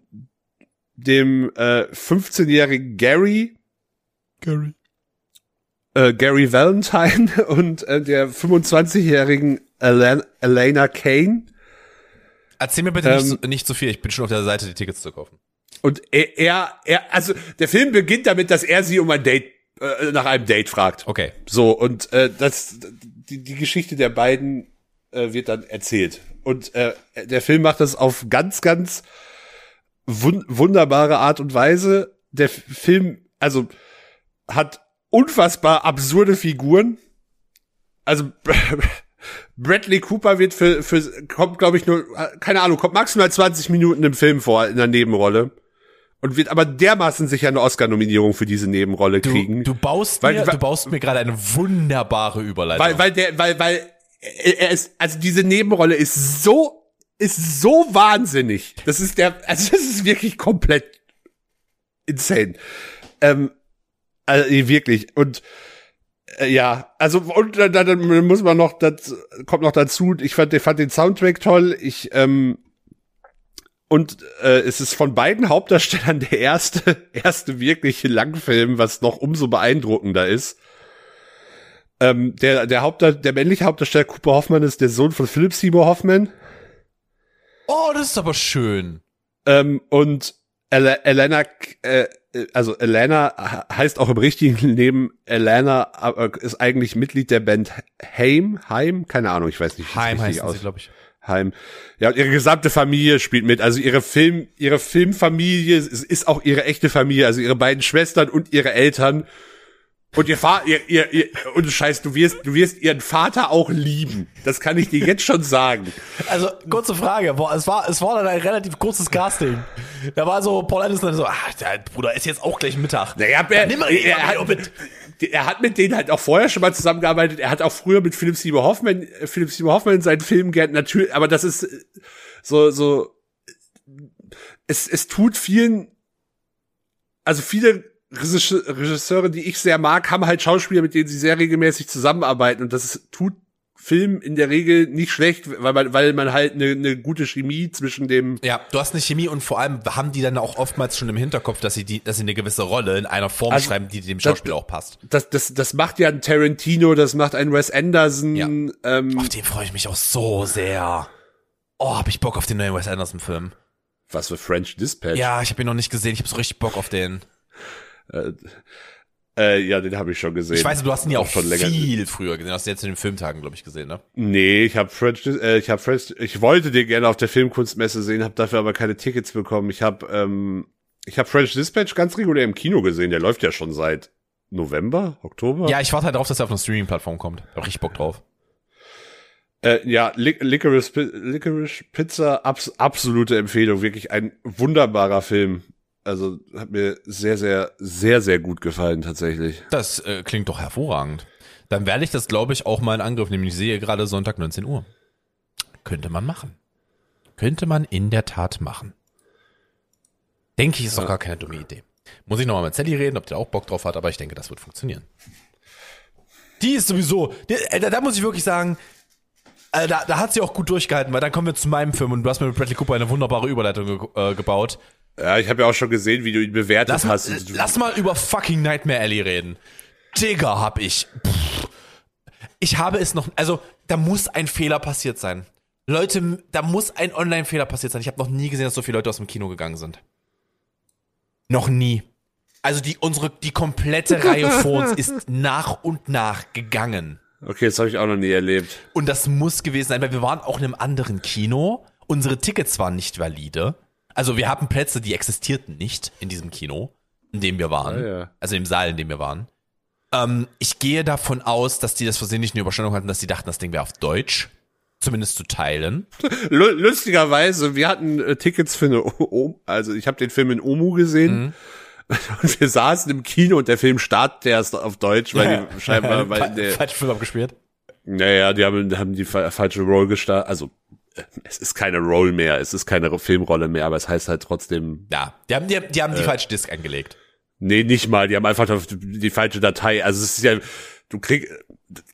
dem äh, 15-jährigen Gary. Gary. Äh, Gary Valentine und äh, der 25-jährigen Elena Kane. Erzähl mir bitte ähm, nicht, so, nicht so viel, ich bin schon auf der Seite, die Tickets zu kaufen. Und er, er, er, also der Film beginnt damit, dass er sie um ein Date, äh, nach einem Date fragt. Okay. So, und äh, das, die, die Geschichte der beiden äh, wird dann erzählt. Und äh, der Film macht das auf ganz, ganz wun wunderbare Art und Weise. Der Film, also, hat unfassbar absurde Figuren. Also, Bradley Cooper wird für, für kommt, glaube ich, nur, keine Ahnung, kommt maximal 20 Minuten im Film vor, in der Nebenrolle. Und wird aber dermaßen sicher eine Oscar-Nominierung für diese Nebenrolle kriegen. Du, du baust weil, mir, weil, du baust mir gerade eine wunderbare Überleitung. Weil, weil der, weil, weil, er ist, also diese Nebenrolle ist so ist so wahnsinnig. Das ist der, also das ist wirklich komplett insane. Ähm, also wirklich. Und äh, ja, also und dann, dann muss man noch, das kommt noch dazu. Ich fand, ich fand den Soundtrack toll. Ich ähm, und äh, es ist von beiden Hauptdarstellern der erste erste wirkliche Langfilm, was noch umso beeindruckender ist. Ähm, der der Haupt der männliche Hauptdarsteller Cooper Hoffman ist der Sohn von Philip Seymour Hoffman. Oh, das ist aber schön. Ähm, und El Elena, äh, also Elena heißt auch im richtigen Leben, Elena äh, ist eigentlich Mitglied der Band Heim, Heim, keine Ahnung, ich weiß nicht. Heim heißt sie, glaube ich. Heim. Ja, und ihre gesamte Familie spielt mit. Also ihre Film, ihre Filmfamilie ist auch ihre echte Familie. Also ihre beiden Schwestern und ihre Eltern und ihr Vater, ihr, ihr, ihr, und Scheiß, du wirst, du wirst ihren Vater auch lieben. Das kann ich dir jetzt schon sagen. Also, kurze Frage. Boah, es war, es war dann ein relativ kurzes Casting. Da war so, Paul Anderson so, ach, der Bruder ist jetzt auch gleich Mittag. Naja, er, nimm mal, er, er, hat, mit. er hat mit denen halt auch vorher schon mal zusammengearbeitet. Er hat auch früher mit Philip Seymour Hoffman, Philip Seymour Hoffman in seinen Filmen gern, natürlich, aber das ist so, so, es, es tut vielen, also viele Regisseure, die ich sehr mag, haben halt Schauspieler, mit denen sie sehr regelmäßig zusammenarbeiten und das tut Film in der Regel nicht schlecht, weil man, weil man halt eine, eine gute Chemie zwischen dem. Ja, du hast eine Chemie und vor allem haben die dann auch oftmals schon im Hinterkopf, dass sie die, dass sie eine gewisse Rolle in einer Form also, schreiben, die dem Schauspieler das, auch passt. Das, das, das macht ja ein Tarantino, das macht ein Wes Anderson. Ja. Ähm, auf den freue ich mich auch so sehr. Oh, hab ich Bock auf den neuen Wes Anderson Film. Was für French Dispatch? Ja, ich habe ihn noch nicht gesehen. Ich habe so richtig Bock auf den. Äh, äh, ja, den habe ich schon gesehen. Ich weiß, du hast ihn ja auch, auch schon länger viel früher gesehen. Hast du jetzt in den Filmtagen, glaube ich, gesehen, ne? Nee, ich habe French, äh, ich habe French, ich wollte den gerne auf der Filmkunstmesse sehen, habe dafür aber keine Tickets bekommen. Ich habe, ähm, ich habe French Dispatch ganz regulär im Kino gesehen. Der läuft ja schon seit November, Oktober. Ja, ich warte halt drauf, dass er auf eine Streaming-Plattform kommt. Hab richtig Bock drauf. Äh, ja, Licorice, Licorice Pizza, abs absolute Empfehlung, wirklich ein wunderbarer Film. Also hat mir sehr, sehr, sehr, sehr gut gefallen tatsächlich. Das äh, klingt doch hervorragend. Dann werde ich das, glaube ich, auch mal in Angriff nehmen. Ich sehe gerade Sonntag 19 Uhr. Könnte man machen. Könnte man in der Tat machen. Denke ich, ist ja. doch gar keine dumme Idee. Muss ich nochmal mit Sally reden, ob der auch Bock drauf hat, aber ich denke, das wird funktionieren. Die ist sowieso, die, äh, da, da, muss ich wirklich sagen, äh, da, da hat sie auch gut durchgehalten, weil dann kommen wir zu meinem Film und du hast mir mit Bradley Cooper eine wunderbare Überleitung ge äh, gebaut. Ja, ich habe ja auch schon gesehen, wie du ihn bewertet lass hast. Mal, lass mal über fucking Nightmare Alley reden. Digga, hab ich. Pff, ich habe es noch. Also, da muss ein Fehler passiert sein. Leute, da muss ein Online-Fehler passiert sein. Ich habe noch nie gesehen, dass so viele Leute aus dem Kino gegangen sind. Noch nie. Also die unsere die komplette Reihe vor uns ist nach und nach gegangen. Okay, das habe ich auch noch nie erlebt. Und das muss gewesen sein, weil wir waren auch in einem anderen Kino. Unsere Tickets waren nicht valide. Also wir haben Plätze, die existierten nicht in diesem Kino, in dem wir waren. Ah, ja. Also im Saal, in dem wir waren. Ähm, ich gehe davon aus, dass die das versehentlich eine Überstellung hatten, dass sie dachten, das Ding wäre auf Deutsch. zumindest zu teilen. Lu- Lustigerweise, wir hatten äh, Tickets für eine, o also ich habe den Film in Omu gesehen. Und wir saßen im Kino und der Film startet erst auf Deutsch, weil die scheinbar, weil der, Falsch Film abgespielt. Naja, die haben, haben die fa- falsche Roll gestartet. Also, es ist keine Roll mehr, es ist keine Filmrolle mehr, aber es heißt halt trotzdem, Ja, die haben die, die, haben die falsche Disc angelegt. nee, nicht mal, die haben einfach die, die falsche Datei. Also, es ist ja, du kriegst,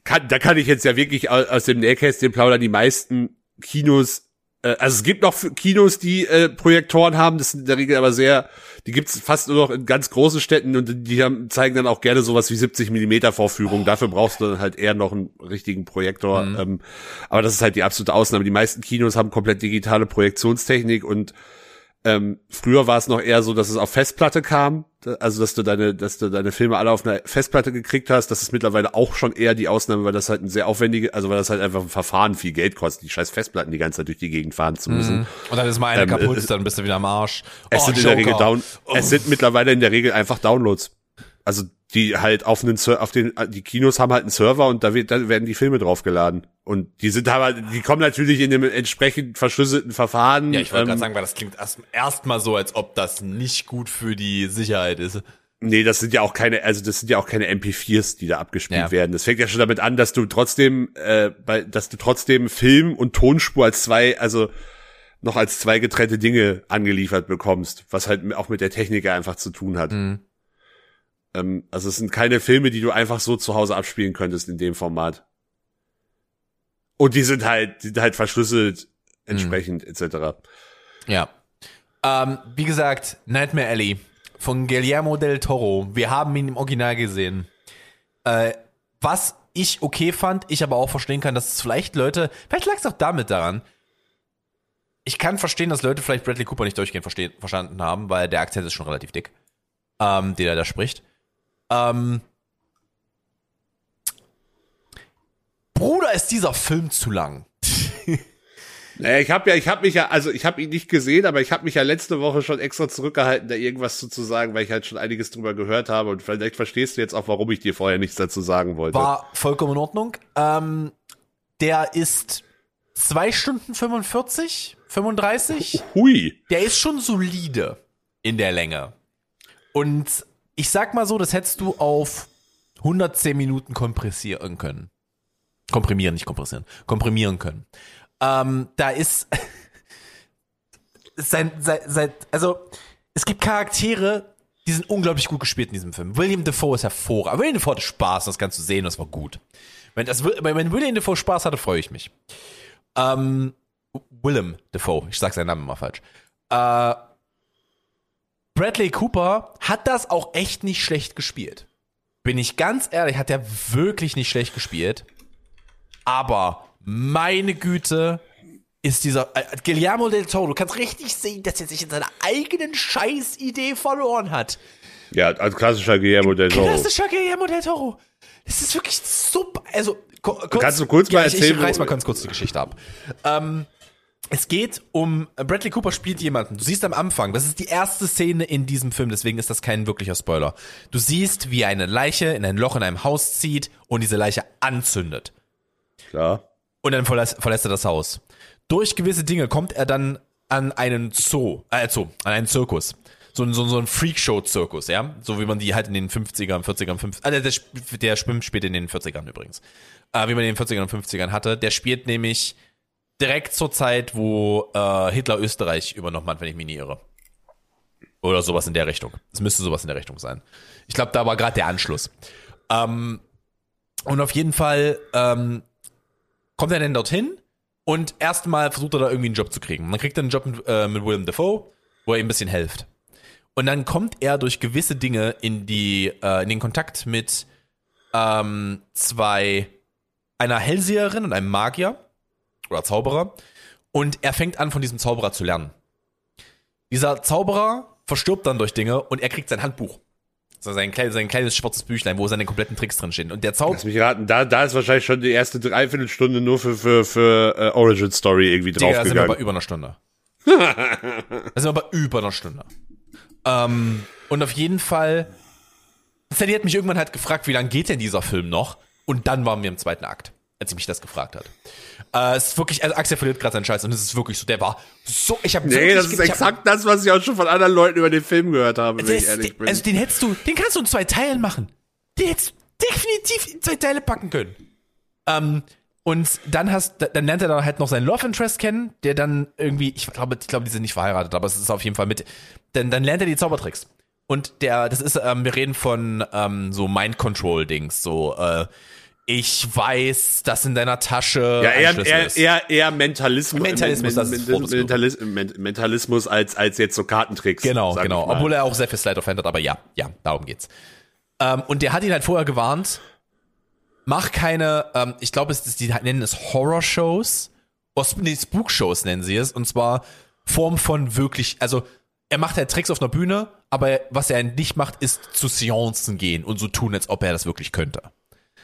kann, da kann ich jetzt ja wirklich au- aus dem Nähkästchen plaudern, die meisten Kinos, äh, also es gibt noch Kinos, die äh, Projektoren haben, das sind in der Regel aber sehr, die gibt's fast nur noch in ganz großen Städten und die haben, zeigen dann auch gerne sowas wie 70 Millimeter Vorführung. Dafür brauchst du dann halt eher noch einen richtigen Projektor. Ähm, aber das ist halt die absolute Ausnahme. Die meisten Kinos haben komplett digitale Projektionstechnik und ähm, früher war es noch eher so, dass es auf Festplatte kam, also dass du deine, dass du deine Filme alle auf einer Festplatte gekriegt hast. Das ist mittlerweile auch schon eher die Ausnahme, weil das halt ein sehr aufwendige, also weil das halt einfach ein Verfahren viel Geld kostet, die scheiß Festplatten die ganze Zeit durch die Gegend fahren zu müssen. Und dann ist mal eine Ähm, kaputt, dann bist du wieder am Arsch. Es Oh, sind in der Regel down, Oh. es sind mittlerweile in der Regel einfach Downloads. Also die halt auf einen Ser- auf den die Kinos haben halt einen Server und da, wird, da werden die Filme draufgeladen und die sind aber die kommen natürlich in dem entsprechend verschlüsselten Verfahren. Ja, ich wollte ähm, gerade sagen, weil das klingt erst, erst mal so, als ob das nicht gut für die Sicherheit ist. Nee, das sind ja auch keine, also das sind ja auch keine MP4s, die da abgespielt Ja. werden. Das fängt ja schon damit an, dass du trotzdem, äh, bei, dass du trotzdem Film und Tonspur als zwei, also noch als zwei getrennte Dinge angeliefert bekommst, was halt auch mit der Technik einfach zu tun hat. Mhm. Ähm, also es sind keine Filme, die du einfach so zu Hause abspielen könntest in dem Format. Und die sind halt, die sind halt verschlüsselt entsprechend etc. Ja. Ähm, wie gesagt, Nightmare Alley von Guillermo del Toro. Wir haben ihn im Original gesehen. Äh, was ich okay fand, ich aber auch verstehen kann, dass es vielleicht Leute, vielleicht lag es auch damit daran. Ich kann verstehen, dass Leute vielleicht Bradley Cooper nicht durchgehend verstanden haben, weil der Akzent ist schon relativ dick, ähm, den er da spricht. Ähm, Bruder, ist dieser Film zu lang. Naja, ich habe ja, ich habe mich ja, also ich habe ihn nicht gesehen, aber ich habe mich ja letzte Woche schon extra zurückgehalten, da irgendwas zu, zu sagen, weil ich halt schon einiges drüber gehört habe und vielleicht verstehst du jetzt auch, warum ich dir vorher nichts dazu sagen wollte. War vollkommen in Ordnung. Ähm, der ist zwei Stunden 45, 35. Hui. Der ist schon solide in der Länge. Und ich sag mal so, das hättest du auf 110 Minuten kompressieren können. Komprimieren, nicht kompressieren. Komprimieren können. Ähm, da ist sein, sein, sein, also es gibt Charaktere, die sind unglaublich gut gespielt in diesem Film. William Defoe ist hervorragend. William Defoe hatte Spaß, das kannst du sehen, das war gut. Wenn, das, wenn William Defoe Spaß hatte, freue ich mich. Ähm, Willem Defoe, ich sag seinen Namen immer falsch. Äh, Bradley Cooper hat das auch echt nicht schlecht gespielt. Bin ich ganz ehrlich, hat er wirklich nicht schlecht gespielt. Aber meine Güte, ist dieser äh, Guillermo del Toro, du kannst richtig sehen, dass er sich in seiner eigenen Scheißidee verloren hat. Ja, als klassischer Guillermo del Toro. Klassischer Guillermo del Toro. Das ist wirklich super. Also, kurz, Kannst du kurz mal ja, ich, erzählen, Ich reiß wo- mal ganz kurz die Geschichte ab. Ähm, es geht um, Bradley Cooper spielt jemanden. Du siehst am Anfang, das ist die erste Szene in diesem Film, deswegen ist das kein wirklicher Spoiler. Du siehst, wie eine Leiche in ein Loch in einem Haus zieht und diese Leiche anzündet. Klar. Und dann verlässt, verlässt er das Haus. Durch gewisse Dinge kommt er dann an einen Zoo, äh, Zoo, an einen Zirkus. So, ein- so, so ein Freakshow-Zirkus, ja? So wie man die halt in den 50ern, 40ern, 50ern, ah, der, der, Schwimmt spielt in den 40ern übrigens. Äh, wie man in den 40ern und 50ern hatte. Der spielt nämlich direkt zur Zeit, wo äh, Hitler Österreich übernommen hat, wenn ich mich nie irre. Oder sowas in der Richtung. Es müsste sowas in der Richtung sein. Ich glaube, da war gerade der Anschluss. Ähm, und auf jeden Fall ähm, kommt er denn dorthin und erstmal versucht er da irgendwie einen Job zu kriegen. Dann kriegt er einen Job mit, äh, mit Willem Dafoe, wo er ihm ein bisschen hilft. Und dann kommt er durch gewisse Dinge in die, äh, in den Kontakt mit ähm, zwei, einer Hellseherin und einem Magier oder Zauberer. Und er fängt an, von diesem Zauberer zu lernen. Dieser Zauberer verstirbt dann durch Dinge und er kriegt sein Handbuch. So sein, kleines, sein kleines schwarzes Büchlein, wo seine kompletten Tricks drin stehen. Und der Zauberer. Lass mich raten, da, da ist wahrscheinlich schon die erste Dreiviertelstunde nur für, für, für äh, Origin Story irgendwie Digga, da sind wir bei über einer Stunde. da sind wir bei über einer Stunde. Ähm, und auf jeden Fall, Sally hat mich irgendwann halt gefragt, wie lange geht denn dieser Film noch? Und dann waren wir im zweiten Akt. Als sie mich das gefragt hat. Äh, es ist wirklich, also Axel verliert gerade seinen Scheiß und es ist wirklich so, der war so, ich habe Nee, das ist exakt das, was ich auch schon von anderen Leuten über den Film gehört habe, wenn ich ehrlich bin. Also den hättest du, den kannst du in zwei Teilen machen. Den hättest du definitiv in zwei Teile packen können. Ähm, und dann hast, dann lernt er da halt noch seinen Love Interest kennen, der dann irgendwie, ich glaube, ich glaube, die sind nicht verheiratet, aber es ist auf jeden Fall mit, denn dann lernt er die Zaubertricks. Und der, das ist, ähm, wir reden von ähm, so Mind Control Dings, so äh, ich weiß, dass in deiner Tasche ja, eher, eher, eher, eher Mentalismus, Mentalismus, das ist Mentalis Men- Mentalismus als, als jetzt so Kartentricks. Genau, genau. Obwohl er auch sehr viel Slide of Hand hat, aber ja, ja, darum geht's. Ähm, und der hat ihn halt vorher gewarnt, mach keine, ähm, ich glaube, es, die nennen es Horror-Shows, nee, Spook-Shows nennen sie es, und zwar Form von wirklich, also er macht halt Tricks auf einer Bühne, aber was er nicht macht, ist zu Seancen gehen und so tun, als ob er das wirklich könnte.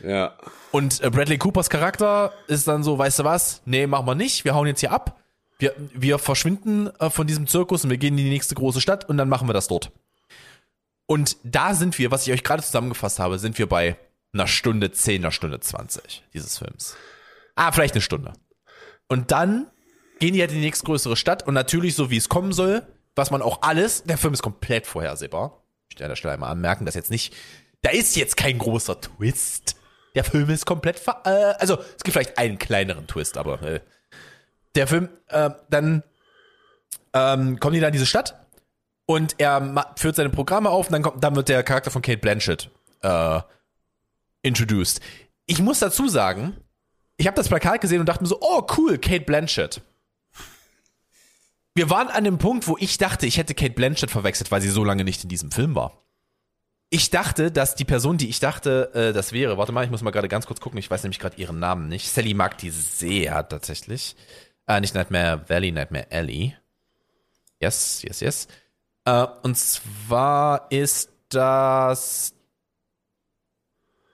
Ja. Und äh, Bradley Coopers Charakter ist dann so, weißt du was? Nee, machen wir nicht. Wir hauen jetzt hier ab. Wir, wir verschwinden äh, von diesem Zirkus und wir gehen in die nächste große Stadt und dann machen wir das dort. Und da sind wir, was ich euch gerade zusammengefasst habe, sind wir bei einer Stunde 10, einer Stunde 20 dieses Films. Ah, vielleicht eine Stunde. Und dann gehen die halt in die nächstgrößere Stadt und natürlich so, wie es kommen soll, was man auch alles, der Film ist komplett vorhersehbar. Ich will an der Stelle einmal anmerken, dass jetzt nicht, da ist jetzt kein großer Twist. Der Film ist komplett, ver äh, also es gibt vielleicht einen kleineren Twist, aber äh, der Film, äh, dann ähm, kommen die da in diese Stadt und er führt seine Programme auf und dann, kommt, dann wird der Charakter von Kate Blanchett äh, introduced. Ich muss dazu sagen, ich habe das Plakat gesehen und dachte mir so, oh cool, Kate Blanchett. Wir waren an dem Punkt, wo ich dachte, ich hätte Kate Blanchett verwechselt, weil sie so lange nicht in diesem Film war. Ich dachte, dass die Person, die ich dachte, äh, das wäre, warte mal, ich muss mal gerade ganz kurz gucken, ich weiß nämlich gerade ihren Namen nicht. Sally mag die sehr tatsächlich. Äh, nicht Nightmare Valley, Nightmare Alley. Yes, yes, yes. Äh, und zwar ist das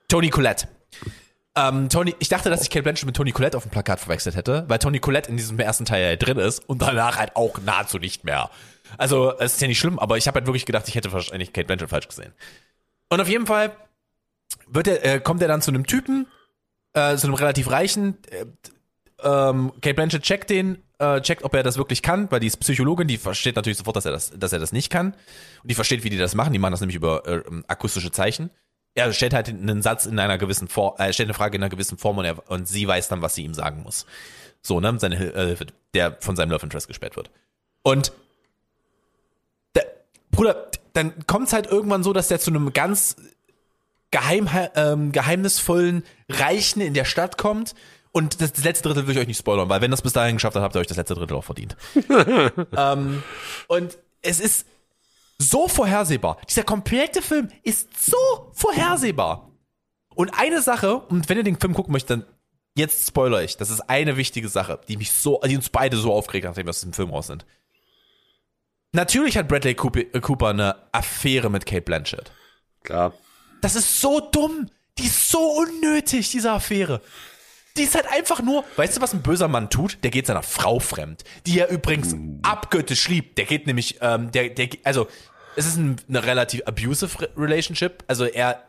Tony Collette. Ähm, Tony, ich dachte, dass ich Kate Blanchett mit Tony Collette auf dem Plakat verwechselt hätte, weil Tony Collette in diesem ersten Teil ja drin ist und danach halt auch nahezu nicht mehr. Also, es ist ja nicht schlimm, aber ich habe halt wirklich gedacht, ich hätte wahrscheinlich Kate Blanchett falsch gesehen. Und auf jeden Fall wird er, äh, kommt er dann zu einem Typen, äh, zu einem relativ reichen, äh, ähm, Kate Blanchett checkt den, äh, checkt, ob er das wirklich kann, weil die ist Psychologin, die versteht natürlich sofort, dass er das, dass er das nicht kann. Und die versteht, wie die das machen. Die machen das nämlich über äh, akustische Zeichen. Er stellt halt einen Satz in einer gewissen Form, äh, stellt eine Frage in einer gewissen Form und, er, und sie weiß dann, was sie ihm sagen muss. So, ne, seine Hil- äh, Hilfe, der von seinem Love Interest gesperrt wird. Und Bruder, dann kommt es halt irgendwann so, dass der zu einem ganz geheim, ähm, geheimnisvollen Reichen in der Stadt kommt. Und das, das letzte Drittel will ich euch nicht spoilern, weil wenn das bis dahin geschafft hat, habt ihr euch das letzte Drittel auch verdient. ähm, und es ist so vorhersehbar. Dieser komplette Film ist so vorhersehbar. Und eine Sache, und wenn ihr den Film gucken möchtet, dann jetzt spoiler ich. Das ist eine wichtige Sache, die mich so, die uns beide so aufgeregt hat, nachdem wir aus dem Film raus sind. Natürlich hat Bradley Cooper, äh, eine Affäre mit Kate Blanchett. Klar. Das ist so dumm. Die ist so unnötig, diese Affäre. Die ist halt einfach nur, weißt du, was ein böser Mann tut? Der geht seiner Frau fremd, die er übrigens abgöttisch liebt. Der geht nämlich, ähm, der, der, also, es ist ein, eine relativ abusive Relationship. Also er,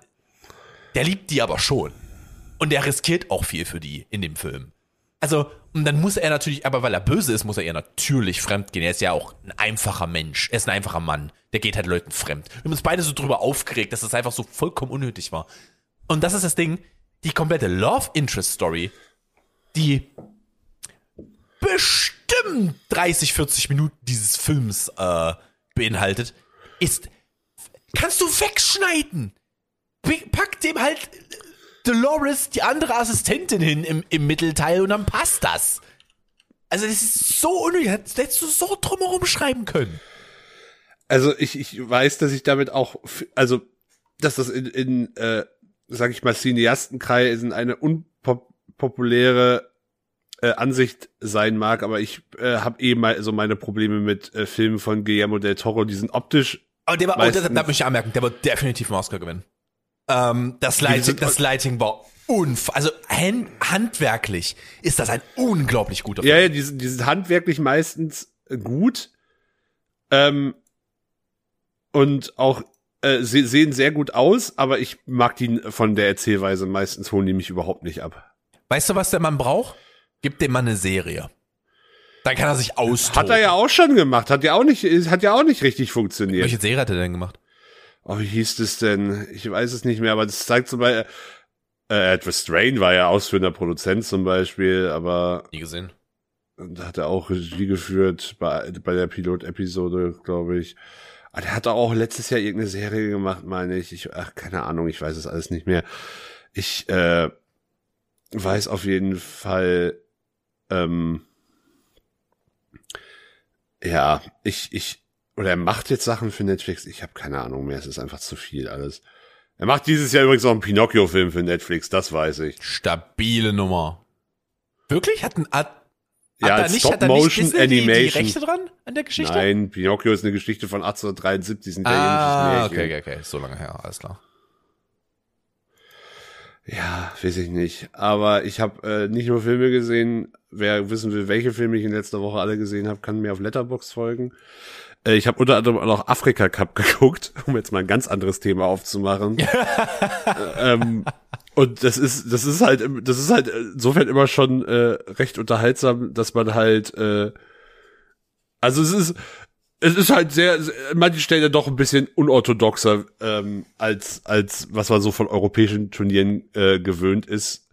der liebt die aber schon. Und er riskiert auch viel für die in dem Film. Also, und dann muss er natürlich, aber weil er böse ist, muss er ihr natürlich fremd gehen. Er ist ja auch ein einfacher Mensch. Er ist ein einfacher Mann. Der geht halt Leuten fremd. Wir haben uns beide so drüber aufgeregt, dass das einfach so vollkommen unnötig war. Und das ist das Ding, die komplette Love Interest Story, die bestimmt 30, 40 Minuten dieses Films äh, beinhaltet, ist, kannst du wegschneiden. Pack dem halt Dolores, die andere Assistentin hin im, im Mittelteil und dann passt das. Also das ist so unnötig, das hättest du so drumherum schreiben können. Also ich, ich weiß, dass ich damit auch, also, dass das in, in äh, sag ich mal, Cineastenkreisen eine unpopuläre äh, Ansicht sein mag, aber ich äh, habe eh mal so meine Probleme mit äh, Filmen von Guillermo del Toro, die sind optisch Aber der war, oh, das, Meistens- da möchte ich anmerken, der wird definitiv einen Oscar gewinnen. Ähm, das, Lighting, das Lighting war unf also hand, handwerklich ist das ein unglaublich guter Film. Ja, ja, die, sind- die sind handwerklich meistens äh, gut. Ähm, und auch äh, se sehen sehr gut aus, aber ich mag die von der Erzählweise meistens holen die mich überhaupt nicht ab. Weißt du, was der Mann braucht? Gib dem Mann eine Serie. Dann kann er sich austoben. Hat er ja auch schon gemacht, hat ja auch nicht, hat ja auch nicht richtig funktioniert. Welche Serie hat er denn gemacht? Oh, wie hieß das denn? Ich weiß es nicht mehr, aber das zeigt zum Beispiel, äh, Edward Strain war ja ausführender Produzent zum Beispiel, aber Nie gesehen. da hat er auch Regie geführt bei, bei der Pilot-Episode, glaube ich. Aber der hat auch letztes Jahr irgendeine Serie gemacht, meine ich. ich. Ach, keine Ahnung, ich weiß es alles nicht mehr. Ich äh, weiß auf jeden Fall, ähm, ja, ich, ich, oder er macht jetzt Sachen für Netflix. Ich habe keine Ahnung mehr. Es ist einfach zu viel alles. Er macht dieses Jahr übrigens auch einen Pinocchio-Film für Netflix, das weiß ich. Stabile Nummer. Wirklich? Hat, ein, hat, Ja, hat er als nicht, hat nicht Stop-Motion Disney die, die Animation. Rechte dran an der Geschichte? Nein, Pinocchio ist eine Geschichte von 1873, ein Ah, italienisches Märchen. okay, okay, okay. So lange her, alles klar. Ja, weiß ich nicht. Aber ich habe äh, nicht nur Filme gesehen. Wer wissen will, welche Filme ich in letzter Woche alle gesehen habe, kann mir auf Letterbox folgen. Äh, ich habe unter anderem auch noch Afrika Cup geguckt, um jetzt mal ein ganz anderes Thema aufzumachen. Äh, ähm, und das ist, das ist halt, das ist halt insofern immer schon äh, recht unterhaltsam, dass man halt, äh, also es ist, es ist halt sehr, sehr- an manchen Stellen ja doch ein bisschen unorthodoxer ähm, als als was man so von europäischen Turnieren äh, gewöhnt ist.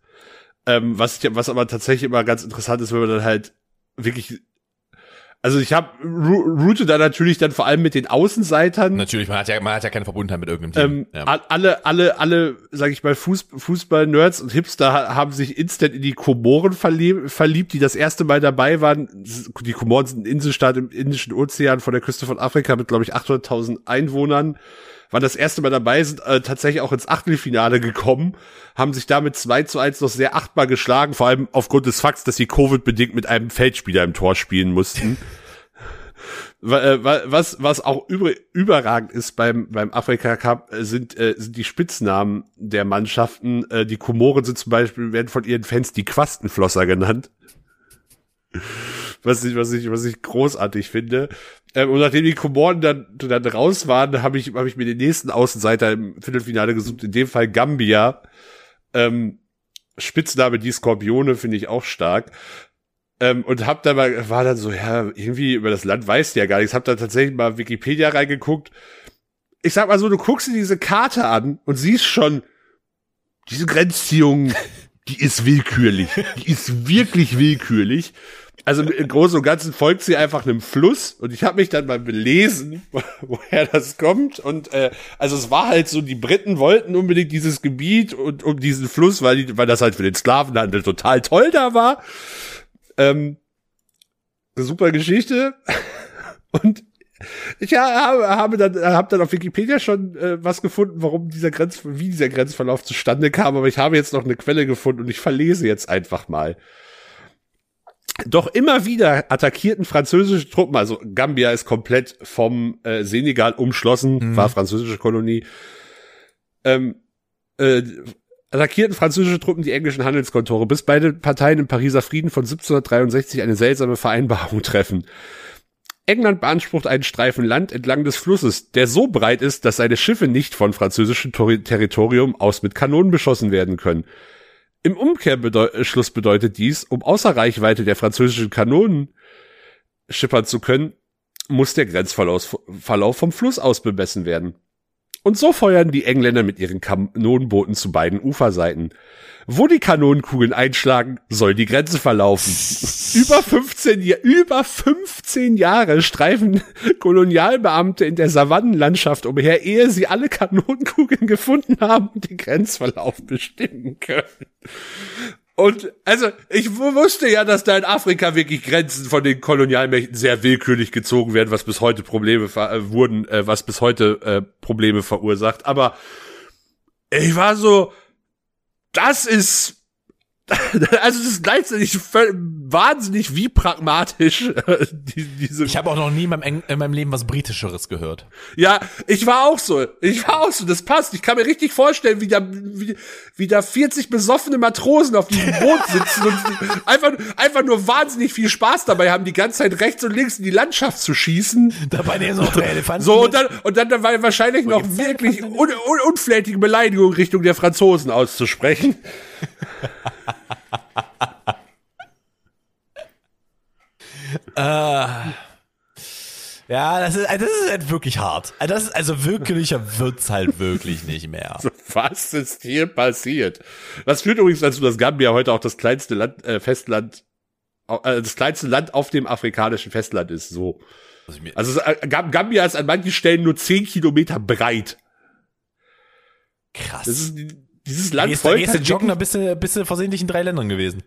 Ähm, was ich, was aber tatsächlich immer ganz interessant ist, wenn man dann halt wirklich also ich habe route da natürlich dann vor allem mit den Außenseitern Natürlich, man hat ja, man hat ja keine Verbundenheit mit irgendeinem ähm, Team. ja. a- alle, alle, alle, sag ich mal, Fuß, Fußball-Nerds und Hipster ha- haben sich instant in die Komoren verlieb, verliebt, die das erste Mal dabei waren. Die Komoren sind ein Inselstaat im Indischen Ozean vor der Küste von Afrika mit, glaube ich, 800.000 Einwohnern. Waren das erste Mal dabei, sind äh, tatsächlich auch ins Achtelfinale gekommen, haben sich damit 2 zu 1 noch sehr achtbar geschlagen, vor allem aufgrund des Fakts, dass sie Covid-bedingt mit einem Feldspieler im Tor spielen mussten. Äh, wa- was was auch über, überragend ist beim beim Afrika Cup äh, sind äh, sind die Spitznamen der Mannschaften. Äh, die Komoren sind zum Beispiel werden von ihren Fans die Quastenflosser genannt. Was ich, was ich, was ich großartig finde. Ähm, und nachdem die Komoren dann, dann raus waren, habe ich, habe ich mir den nächsten Außenseiter im Viertelfinale gesucht, in dem Fall Gambia. Ähm, Spitzname die Skorpione finde ich auch stark. Ähm, und hab da mal, war dann so, ja, irgendwie über das Land weißt du ja gar nichts. Hab da tatsächlich mal Wikipedia reingeguckt. Ich sag mal so, du guckst dir diese Karte an und siehst schon, diese Grenzziehung, die ist willkürlich. Die ist wirklich willkürlich. Also im Großen und Ganzen folgt sie einfach einem Fluss und ich habe mich dann mal belesen, woher das kommt und äh, also es war halt so, die Briten wollten unbedingt dieses Gebiet und um diesen Fluss, weil, die, weil das halt für den Sklavenhandel total toll da war. Ähm, super Geschichte und ich habe, habe dann habe dann auf Wikipedia schon äh, was gefunden, warum dieser Grenz wie dieser Grenzverlauf zustande kam, aber ich habe jetzt noch eine Quelle gefunden und ich verlese jetzt einfach mal. Doch immer wieder attackierten französische Truppen, also Gambia ist komplett vom äh, Senegal umschlossen, war französische Kolonie. Ähm, äh, attackierten französische Truppen die englischen Handelskontore, bis beide Parteien im Pariser Frieden von 1763 eine seltsame Vereinbarung treffen. England beansprucht einen Streifen Land entlang des Flusses, der so breit ist, dass seine Schiffe nicht von französischem Tori- Territorium aus mit Kanonen beschossen werden können. Im Umkehrschluss bedeutet dies, um außer Reichweite der französischen Kanonen schippern zu können, muss der Grenzverlauf Verlauf vom Fluss aus bemessen werden. Und so feuern die Engländer mit ihren Kanonenbooten zu beiden Uferseiten. Wo die Kanonenkugeln einschlagen, soll die Grenze verlaufen. über 15, Ja- über 15 Jahre streifen Kolonialbeamte in der Savannenlandschaft umher, ehe sie alle Kanonenkugeln gefunden haben und den Grenzverlauf bestimmen können. Und also, ich wu- wusste ja, dass da in Afrika wirklich Grenzen von den Kolonialmächten sehr willkürlich gezogen werden, was bis heute Probleme ver äh, wurden, äh, was bis heute äh, Probleme verursacht. Aber ich war so, das ist also das ist gleichzeitig wahnsinnig wie pragmatisch die, diese Ich habe auch noch nie in meinem, Eng- in meinem Leben was Britischeres gehört. ja, ich war auch so. Ich war auch so. Das passt. Ich kann mir richtig vorstellen, wie da, wie, wie da 40 besoffene Matrosen auf diesem Boot sitzen und einfach, einfach nur wahnsinnig viel Spaß dabei haben, die ganze Zeit rechts und links in die Landschaft zu schießen. Dabei nehmen sie auch drei Elefanten. So, und dann, und dann dabei wahrscheinlich noch wirklich un, un, unflätige Beleidigungen Richtung der Franzosen auszusprechen. Ja, das ist, das ist halt wirklich hart. Also Das ist, also wirklicher wird's halt wirklich nicht mehr. Was ist hier passiert? Das führt übrigens dazu, dass Gambia heute auch das kleinste Land, äh, Festland, äh, das kleinste Land auf dem afrikanischen Festland ist. So. Also Also äh, Gam- Gambia ist an manchen Stellen nur 10 Kilometer breit. Krass. Das ist dieses Land gehst, du- folgt gehst du halt joggen, da wirklich- bist du, bist du versehentlich in drei Ländern gewesen.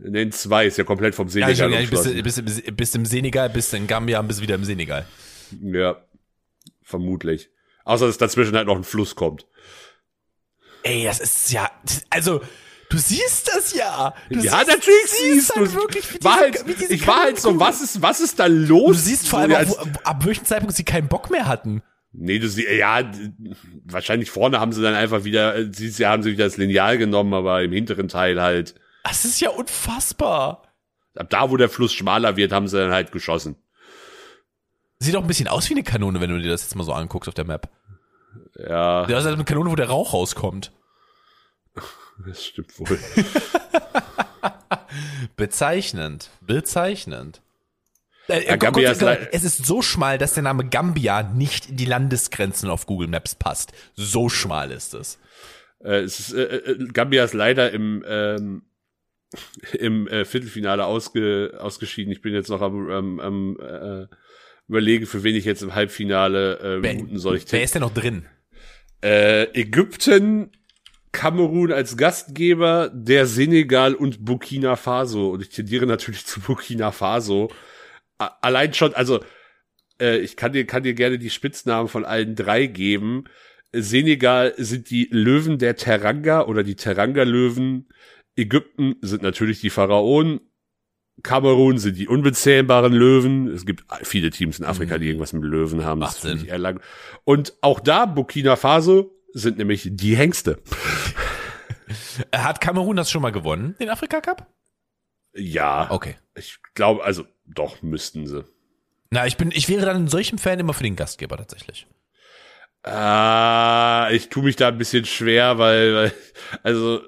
Nee, in zwei ist ja komplett vom Senegal ja, bist, du- bist, du- bist, bist im Senegal, bist in Gambia und bist wieder im Senegal. Ja, vermutlich. Außer dass dazwischen halt noch ein Fluss kommt. Ey, das ist ja, also, du siehst das ja. Du ja, siehst, natürlich du siehst halt du wirklich, wie war diese- halt, wie Ich war halt so, was ist, was ist da los? Du siehst vor allem, auch, wo, ab welchem Zeitpunkt sie keinen Bock mehr hatten. Nee, du siehst, ja, wahrscheinlich vorne haben sie dann einfach wieder, äh, siehst du, haben sie wieder das Lineal genommen, aber im hinteren Teil halt, Das ist ja unfassbar. ab da, wo der Fluss schmaler wird, haben sie dann halt geschossen. Sieht auch ein bisschen aus wie eine Kanone, wenn du dir das jetzt mal so anguckst auf der Map. Ja, Das ist halt eine Kanone, wo der Rauch rauskommt. das stimmt wohl. Bezeichnend. Bezeichnend. Äh, Gambia Gott es ist so schmal, dass der Name Gambia nicht in die Landesgrenzen auf Google Maps passt. So schmal ist es. äh, es ist, äh, äh, Gambia ist leider im, ähm, im äh, Viertelfinale ausge, ausgeschieden. Ich bin jetzt noch am, am, am äh, überlegen, für wen ich jetzt im Halbfinale äh, Wer, routen soll. Ich wer ist denn noch drin? Äh, Ägypten, Kamerun als Gastgeber, der Senegal und Burkina Faso. Und ich tendiere natürlich zu Burkina Faso. Allein schon, also äh, ich kann dir, kann dir gerne die Spitznamen von allen drei geben. Senegal sind die Löwen der Teranga oder die Teranga-Löwen. Ägypten sind natürlich die Pharaonen. Kamerun sind die unbezähmbaren Löwen. Es gibt viele Teams in Afrika, die irgendwas mit Löwen haben. Mhm. Macht Das Sinn. eher lang. Und auch da, Burkina Faso, sind nämlich die Hengste. Hat Kamerun das schon mal gewonnen, den Afrika Cup? Ja, Okay. ich glaube, also doch müssten sie. Na, ich bin, ich wäre dann in solchen Fällen immer für den Gastgeber tatsächlich. Ah, ich tue mich da ein bisschen schwer, weil, weil also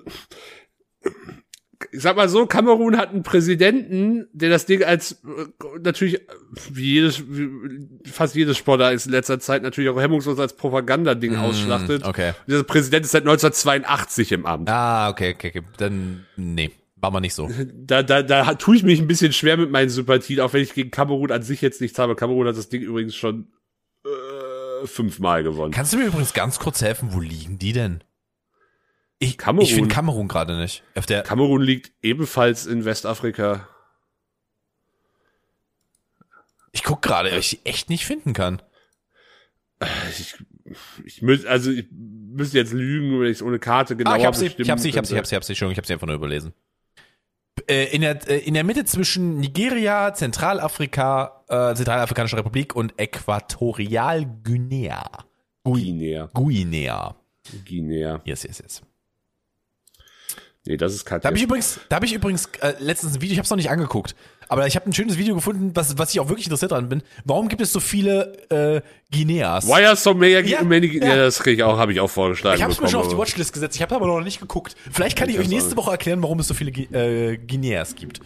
ich sag mal so, Kamerun hat einen Präsidenten, der das Ding als äh, natürlich wie jedes wie fast jedes Sportler ist in letzter Zeit natürlich auch hemmungslos als Propagandading ausschlachtet. Okay. Dieser Präsident ist seit 1982 im Amt. Ah, okay, okay, okay. Dann, nee, war mal nicht so. Da, da, da tue ich mich ein bisschen schwer mit meinen Sympathien, auch wenn ich gegen Kamerun an sich jetzt nichts habe. Kamerun hat das Ding übrigens schon äh, fünfmal gewonnen. Kannst du mir übrigens ganz kurz helfen, wo liegen die denn? Ich, Kamerun. ich finde Kamerun gerade nicht. Auf der, Kamerun liegt ebenfalls in Westafrika. ich guck gerade, ob ich sie echt nicht finden kann. Ich, ich müß, also ich müsste jetzt lügen, wenn ich es ohne Karte genauer Ah, ich hab sie, ich hab sie, ich hab sie, ich hab sie, ich hab sie schon, ich hab sie einfach nur überlesen. Äh, in, der, äh, in der Mitte zwischen Nigeria, Zentralafrika, äh, Zentralafrikanische Republik und Äquatorialguinea. Gui Guinea. Guinea. Guinea. Yes, yes, yes. Nee, das ist Da habe ich Katja. übrigens, da habe ich übrigens äh, letztens ein Video, ich habe es noch nicht angeguckt, aber ich habe ein schönes Video gefunden, was, was ich auch wirklich interessiert dran bin. Warum gibt es so viele äh, Guineas? Why are so many, Ja, many ja. ja, das krieg ich auch, habe ich auch vorgeschlagen Ich habe es mir schon auf die Watchlist gesetzt. Ich habe aber noch nicht geguckt. Vielleicht kann ich, Ich euch nächste Woche erklären, warum es so viele äh, Guineas gibt.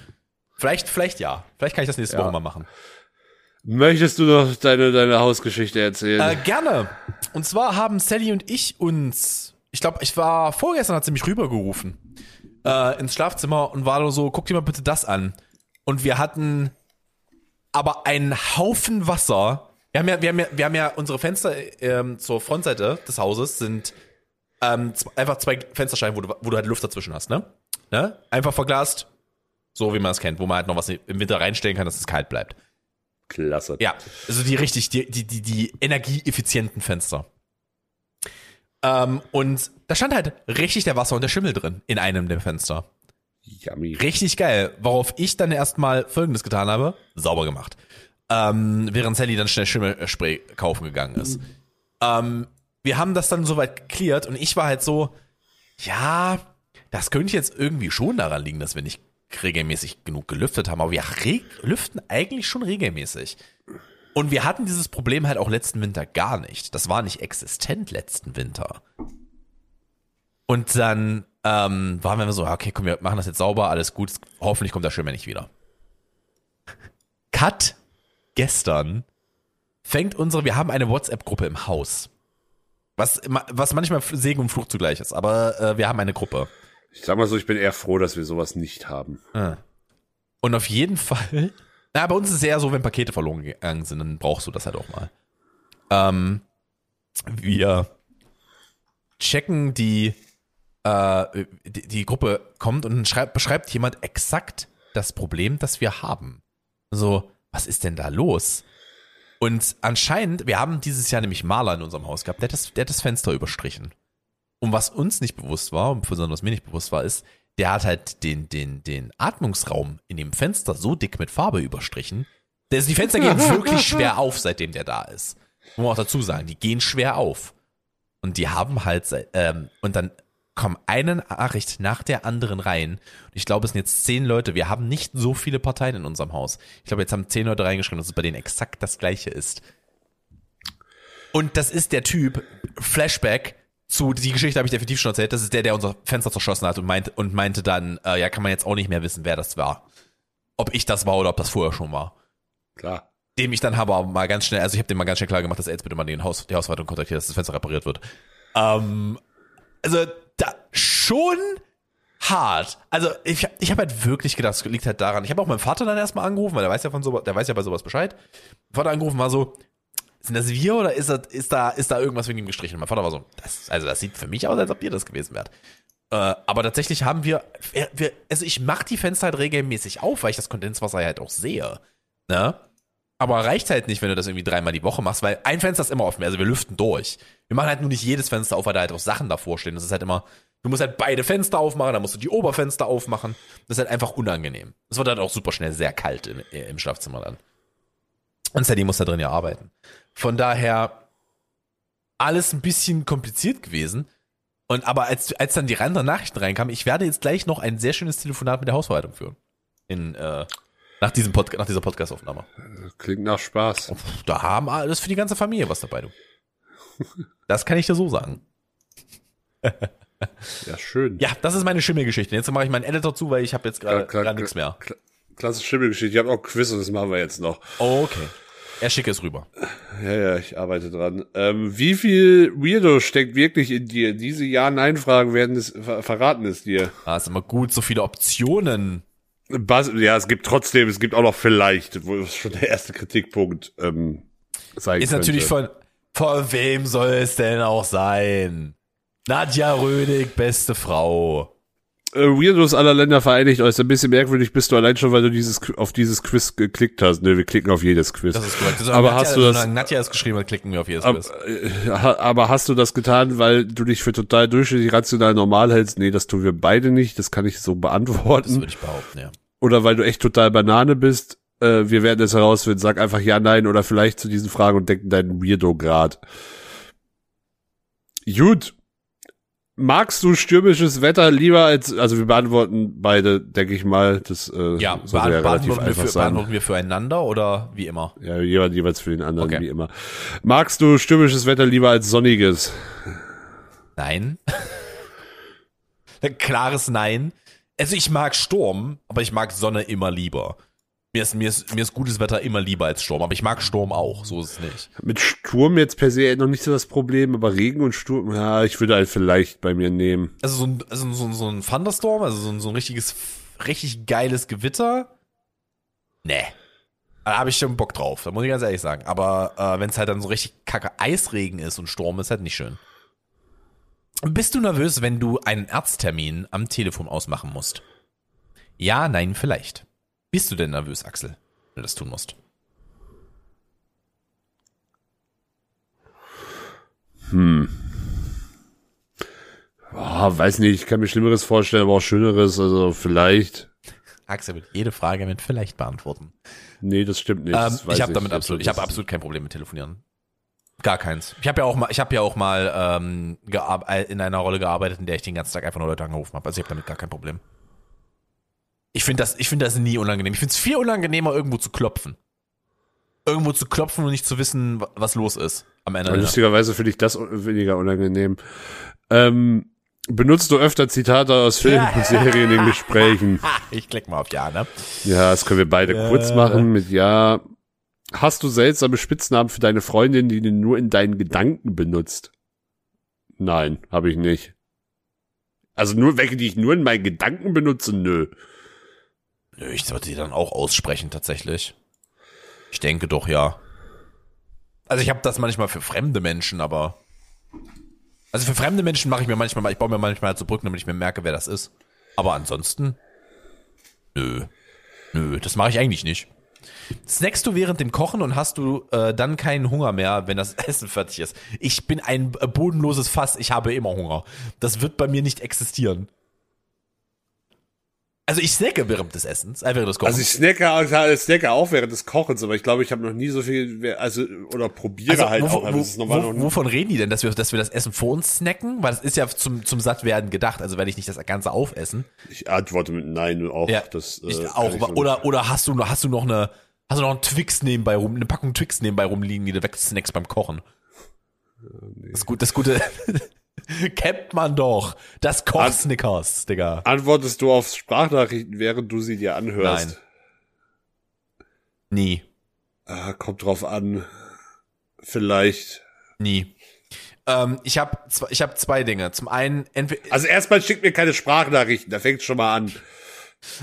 Vielleicht, vielleicht ja. Vielleicht kann ich das nächste Ja. Woche mal machen. Möchtest du noch deine, deine Hausgeschichte erzählen? Äh, gerne. Und zwar haben Sally und ich uns, ich glaube, ich war vorgestern, hat sie mich rübergerufen äh, ins Schlafzimmer und war nur so, guck dir mal bitte das an. Und wir hatten aber einen Haufen Wasser. Wir haben ja, wir haben ja, wir haben ja unsere Fenster ähm, zur Frontseite des Hauses sind ähm, einfach zwei Fensterscheiben, wo du, wo du halt Luft dazwischen hast, ne? ne? Einfach verglast, so wie man es kennt, wo man halt noch was im Winter reinstellen kann, dass es kalt bleibt. Klasse. Ja, also die richtig, die, die, die, die energieeffizienten Fenster. Ähm, und da stand halt richtig der Wasser und der Schimmel drin in einem der Fenster. Yummy. Richtig geil. Worauf ich dann erstmal folgendes getan habe: sauber gemacht. Ähm, während Sally dann schnell Schimmelspray kaufen gegangen ist. Ähm, wir haben das dann soweit geklärt und ich war halt so, ja, das könnte jetzt irgendwie schon daran liegen, dass wir nicht regelmäßig genug gelüftet haben, aber wir lüften eigentlich schon regelmäßig. Und wir hatten dieses Problem halt auch letzten Winter gar nicht. Das war nicht existent letzten Winter. Und dann ähm, waren wir so, okay, komm, wir machen das jetzt sauber, alles gut, hoffentlich kommt der Schwimmer nicht wieder. Cut gestern fängt unsere, wir haben eine WhatsApp-Gruppe im Haus. Was, was manchmal Segen und Fluch zugleich ist, aber äh, wir haben eine Gruppe. Ich sag mal so, ich bin eher froh, dass wir sowas nicht haben. Ah. Und auf jeden Fall, na, bei uns ist es eher so, wenn Pakete verloren gegangen sind, dann brauchst du das halt auch mal. Ähm, wir checken die, äh, die, die Gruppe kommt und schreibt, beschreibt jemand exakt das Problem, das wir haben. So, was ist denn da los? Und anscheinend, wir haben dieses Jahr nämlich Maler in unserem Haus gehabt, der hat das, der hat das Fenster überstrichen. Und was uns nicht bewusst war, und besonders mir nicht bewusst war, ist, der hat halt den, den, den Atmungsraum in dem Fenster so dick mit Farbe überstrichen. Also die Fenster gehen wirklich schwer auf, seitdem der da ist. Muss man auch dazu sagen, die gehen schwer auf. Und die haben halt, ähm, und dann kommen eine Nachricht nach der anderen rein. Und ich glaube, es sind jetzt zehn Leute. Wir haben nicht so viele Parteien in unserem Haus. Ich glaube, jetzt haben zehn Leute reingeschrieben, dass es bei denen exakt das gleiche ist. Und das ist der Typ, Flashback, zu, die Geschichte habe ich definitiv schon erzählt, das ist der, der unser Fenster zerschossen hat und meinte, und meinte dann, äh, ja, kann man jetzt auch nicht mehr wissen, wer das war. Ob ich das war oder ob das vorher schon war. Klar. Dem ich dann aber mal ganz schnell, also ich habe dem mal ganz schnell klar gemacht, dass er jetzt bitte mal den Haus, die Hausverwaltung kontaktiert, dass das Fenster repariert wird. Ähm, also da schon hart. Also ich, ich habe halt wirklich gedacht, es liegt halt daran. Ich habe auch meinen Vater dann erstmal angerufen, weil der weiß ja von sowas, der weiß ja bei sowas Bescheid. Mein Vater angerufen war so, sind das wir oder ist, das, ist, da, ist da irgendwas wegen ihm gestrichen? Mein Vater war so, das, also das sieht für mich aus, als ob ihr das gewesen wärt. Äh, aber tatsächlich haben wir, wir, wir also ich mache die Fenster halt regelmäßig auf, weil ich das Kondenswasser halt auch sehe. Ne? Aber reicht halt nicht, wenn du das irgendwie dreimal die Woche machst, weil ein Fenster ist immer offen, also wir lüften durch. Wir machen halt nur nicht jedes Fenster auf, weil da halt auch Sachen davor stehen. Das ist halt immer, du musst halt beide Fenster aufmachen, dann musst du die Oberfenster aufmachen. Das ist halt einfach unangenehm. Es wird halt auch super schnell sehr kalt im, im Schlafzimmer dann. Und Sadie muss da drin ja arbeiten. Von daher alles ein bisschen kompliziert gewesen. Und aber als, als dann die anderen Nachrichten reinkamen, ich werde jetzt gleich noch ein sehr schönes Telefonat mit der Hausverwaltung führen. In, äh, nach, diesem Pod nach dieser Podcast-Aufnahme. Klingt nach Spaß. Da haben alles für die ganze Familie was dabei, du. Das kann ich dir so sagen. ja, schön. Ja, das ist meine Schimmelgeschichte. Jetzt mache ich meinen Editor zu, weil ich habe jetzt gerade nichts mehr. Klasse Schimmelgeschichte. Ich habe auch Quiz und das machen wir jetzt noch. okay. Er schicke es rüber. Ja, ja, ich arbeite dran. Ähm, wie viel Weirdo steckt wirklich in dir? Diese Ja-Nein-Fragen werden es ver verraten es dir. Ah, ist immer gut, so viele Optionen. Bas ja, es gibt trotzdem, es gibt auch noch vielleicht, wo ist schon der erste Kritikpunkt ähm, sein Ist könnte. natürlich von, von wem soll es denn auch sein? Nadja Rödig, beste Frau äh, Weirdos aller Länder vereinigt euch. Ein bisschen merkwürdig bist du allein schon, weil du dieses auf dieses Quiz geklickt hast. Ne, wir klicken auf jedes Quiz. Das ist korrekt. Das aber Nadja, hast du das? Nadja ist geschrieben, klicken wir auf jedes Quiz. Äh, aber hast du das getan, weil du dich für total durchschnittlich rational normal hältst? Nee, das tun wir beide nicht. Das kann ich so beantworten. Das würde ich behaupten, ja. Oder weil du echt total Banane bist. Äh, wir werden es herausfinden. Sag einfach ja, nein oder vielleicht zu diesen Fragen und denk deinen Weirdo-Grad. Gut. Magst du stürmisches Wetter lieber als, also wir beantworten beide, denke ich mal, das äh, ja, beant ja beantworten, wir für, beantworten wir füreinander oder wie immer? Ja, jeweils, jeweils für den anderen, okay. wie immer. Magst du stürmisches Wetter lieber als sonniges? Nein. Klares Nein. Also ich mag Sturm, aber ich mag Sonne immer lieber. Mir ist, mir, ist, mir ist gutes Wetter immer lieber als Sturm, aber ich mag Sturm auch, so ist es nicht. Mit Sturm jetzt per se noch nicht so das Problem, aber Regen und Sturm, ja, ich würde halt vielleicht bei mir nehmen. Also so ein, also so, so ein Thunderstorm, also so ein, so ein richtiges, richtig geiles Gewitter, nee. Da habe ich schon Bock drauf, da muss ich ganz ehrlich sagen. Aber äh, wenn es halt dann so richtig kacke Eisregen ist und Sturm, ist halt nicht schön. Bist du nervös, wenn du einen Arzttermin am Telefon ausmachen musst? Ja, nein, vielleicht. Bist du denn nervös, Axel, wenn du das tun musst? Hm. Oh, weiß nicht, ich kann mir Schlimmeres vorstellen, aber auch Schöneres, also vielleicht. Axel wird jede Frage mit vielleicht beantworten. Nee, das stimmt nicht. Ähm, das ich habe damit absolut, ich habe absolut kein Problem mit Telefonieren. Gar keins. Ich habe ja auch mal, ich habe ja auch mal ähm, in einer Rolle gearbeitet, in der ich den ganzen Tag einfach nur Leute angerufen habe. Also ich habe damit gar kein Problem. Ich finde das, ich finde das nie unangenehm. Ich finde es viel unangenehmer, irgendwo zu klopfen. Irgendwo zu klopfen und nicht zu wissen, was los ist am Ende. Lustigerweise finde ich das weniger unangenehm. Ähm, Benutzt du öfter Zitate aus Filmen und Serien in Gesprächen? Ich klick mal auf Ja, ne? Ja, das können wir beide kurz machen mit Ja. Hast du seltsame Spitznamen für deine Freundin, die du nur in deinen Gedanken benutzt? Nein, habe ich nicht. Also nur welche, die ich nur in meinen Gedanken benutze? Nö. Nö, ich sollte die dann auch aussprechen, tatsächlich. Ich denke doch, ja. Also ich habe das manchmal für fremde Menschen, aber. Also für fremde Menschen mache ich mir manchmal, ich baue mir manchmal halt so Brücken, damit ich mir merke, wer das ist. Aber ansonsten. Nö. Nö, das mache ich eigentlich nicht. Snackst du während dem Kochen und hast du äh, dann keinen Hunger mehr, wenn das Essen fertig ist? Ich bin ein bodenloses Fass, ich habe immer Hunger. Das wird bei mir nicht existieren. Also ich snacke während des Essens, äh, während des Kochens. Also ich snacke, auch- snacke auch während des Kochens, aber ich glaube, ich habe noch nie so viel, also oder probiere halt wo, auch. wo, wo, wovon reden die denn, dass wir, dass wir das Essen vor uns snacken? Weil das ist ja zum, zum Sattwerden gedacht, also werde ich nicht das Ganze aufessen. Ich antworte mit Nein auch. Ja, das, äh, ich auch. ich oder, oder hast du noch, hast du noch eine, hast du noch einen Twix nebenbei rum, eine Packung Twix nebenbei rumliegen, die du wegsnackst beim Kochen? Das gute, das gute, kennt man doch. Das Koch-Snickers, Digga. Antwortest du auf Sprachnachrichten, während du sie dir anhörst? Nein. Nie. Ah, kommt drauf an. Vielleicht. Nie. Ähm, ich habe ich hab zwei Dinge. Zum einen, entweder, Also erstmal schickt mir keine Sprachnachrichten, da fängt schon mal an.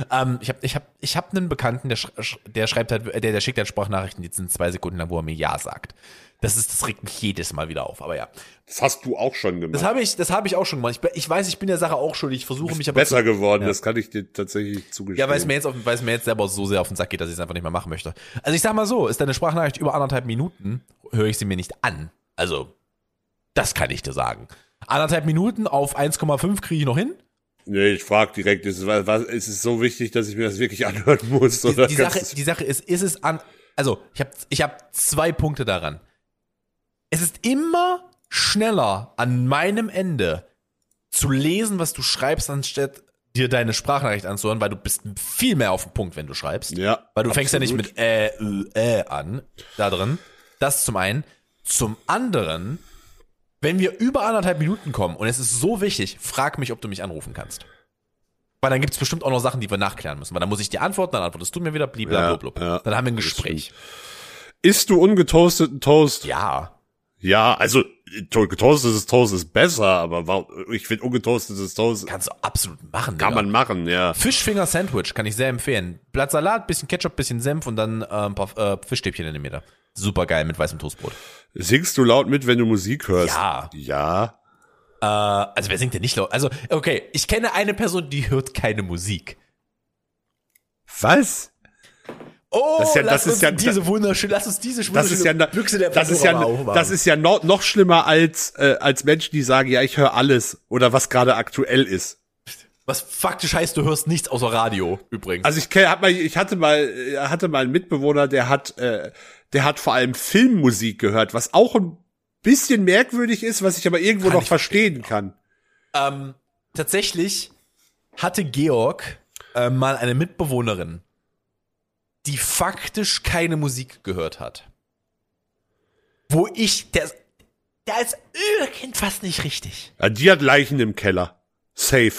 Ähm, ich habe ich hab, ich hab einen Bekannten, der, sch der schreibt halt, der, der schickt halt Sprachnachrichten, die sind zwei Sekunden lang, wo er mir Ja sagt. Das ist, das regt mich jedes Mal wieder auf, aber ja. Das hast du auch schon gemacht. Das habe ich, das habe ich auch schon gemacht. Ich, ich weiß, ich bin der Sache auch schuldig. Ich versuche mich aber Besser geworden, Ja. das kann ich dir tatsächlich zugestehen. Ja, weil es mir jetzt auf, weil es mir jetzt selber so sehr auf den Sack geht, dass ich es einfach nicht mehr machen möchte. Also ich sag mal so, ist deine Sprachnachricht über anderthalb Minuten, höre ich sie mir nicht an. Also, das kann ich dir sagen. Anderthalb Minuten auf 1,5 kriege ich noch hin. Nee, ich frag direkt, ist, es- was, ist es so wichtig, dass ich mir das wirklich anhören muss? Die, Oder die, Sache, die Sache ist, ist es an, also ich habe ich hab zwei Punkte daran. Es ist immer schneller an meinem Ende zu lesen, was du schreibst, anstatt dir deine Sprachnachricht anzuhören, weil du bist viel mehr auf den Punkt, wenn du schreibst. ja, Weil du fängst ja nicht absolut. mit äh, äh, äh an, da drin. Das zum einen. Zum anderen, wenn wir über anderthalb Minuten kommen und es ist so wichtig, frag mich, ob du mich anrufen kannst. Weil dann gibt's bestimmt auch noch Sachen, die wir nachklären müssen. Weil dann muss ich dir antworten, dann antwortest du mir wieder, blablabla. Ja, ja. dann haben wir ein Gespräch. Isst du ungetoasteten Toast? Ja. Ja, also getoastetes Toast ist besser, aber ich finde ungetoastetes Toast Kannst du absolut machen. kann Digga. man machen, ja. Fischfinger Sandwich kann ich sehr empfehlen. Blatt Salat, bisschen Ketchup, bisschen Senf und dann äh, ein paar äh, Fischstäbchen in der Mitte. Super geil mit weißem Toastbrot. Singst du laut mit, wenn du Musik hörst? Ja. Ja. Äh, also wer singt denn nicht laut? Also, okay, ich kenne eine Person, die hört keine Musik. Was? Oh, Das ist ja- das ist ja- diese wunderschöne, lass uns diese Das ist ja, Büchse der das ist ja, das ist ja noch, noch schlimmer als, äh, als Menschen, die sagen, ja, ich höre alles oder was gerade aktuell ist. Was faktisch heißt, du hörst nichts außer Radio, übrigens. Also ich hab mal, ich hatte mal, äh, hatte mal einen Mitbewohner, der hat, äh, der hat vor allem Filmmusik gehört, was auch ein bisschen merkwürdig ist, was ich aber irgendwo Kann noch ich verstehen kann. ähm, tatsächlich hatte Georg äh, mal eine Mitbewohnerin, die faktisch keine Musik gehört hat. Wo ich, der, der ist irgendwas nicht richtig. Ja, die hat Leichen im Keller. Safe.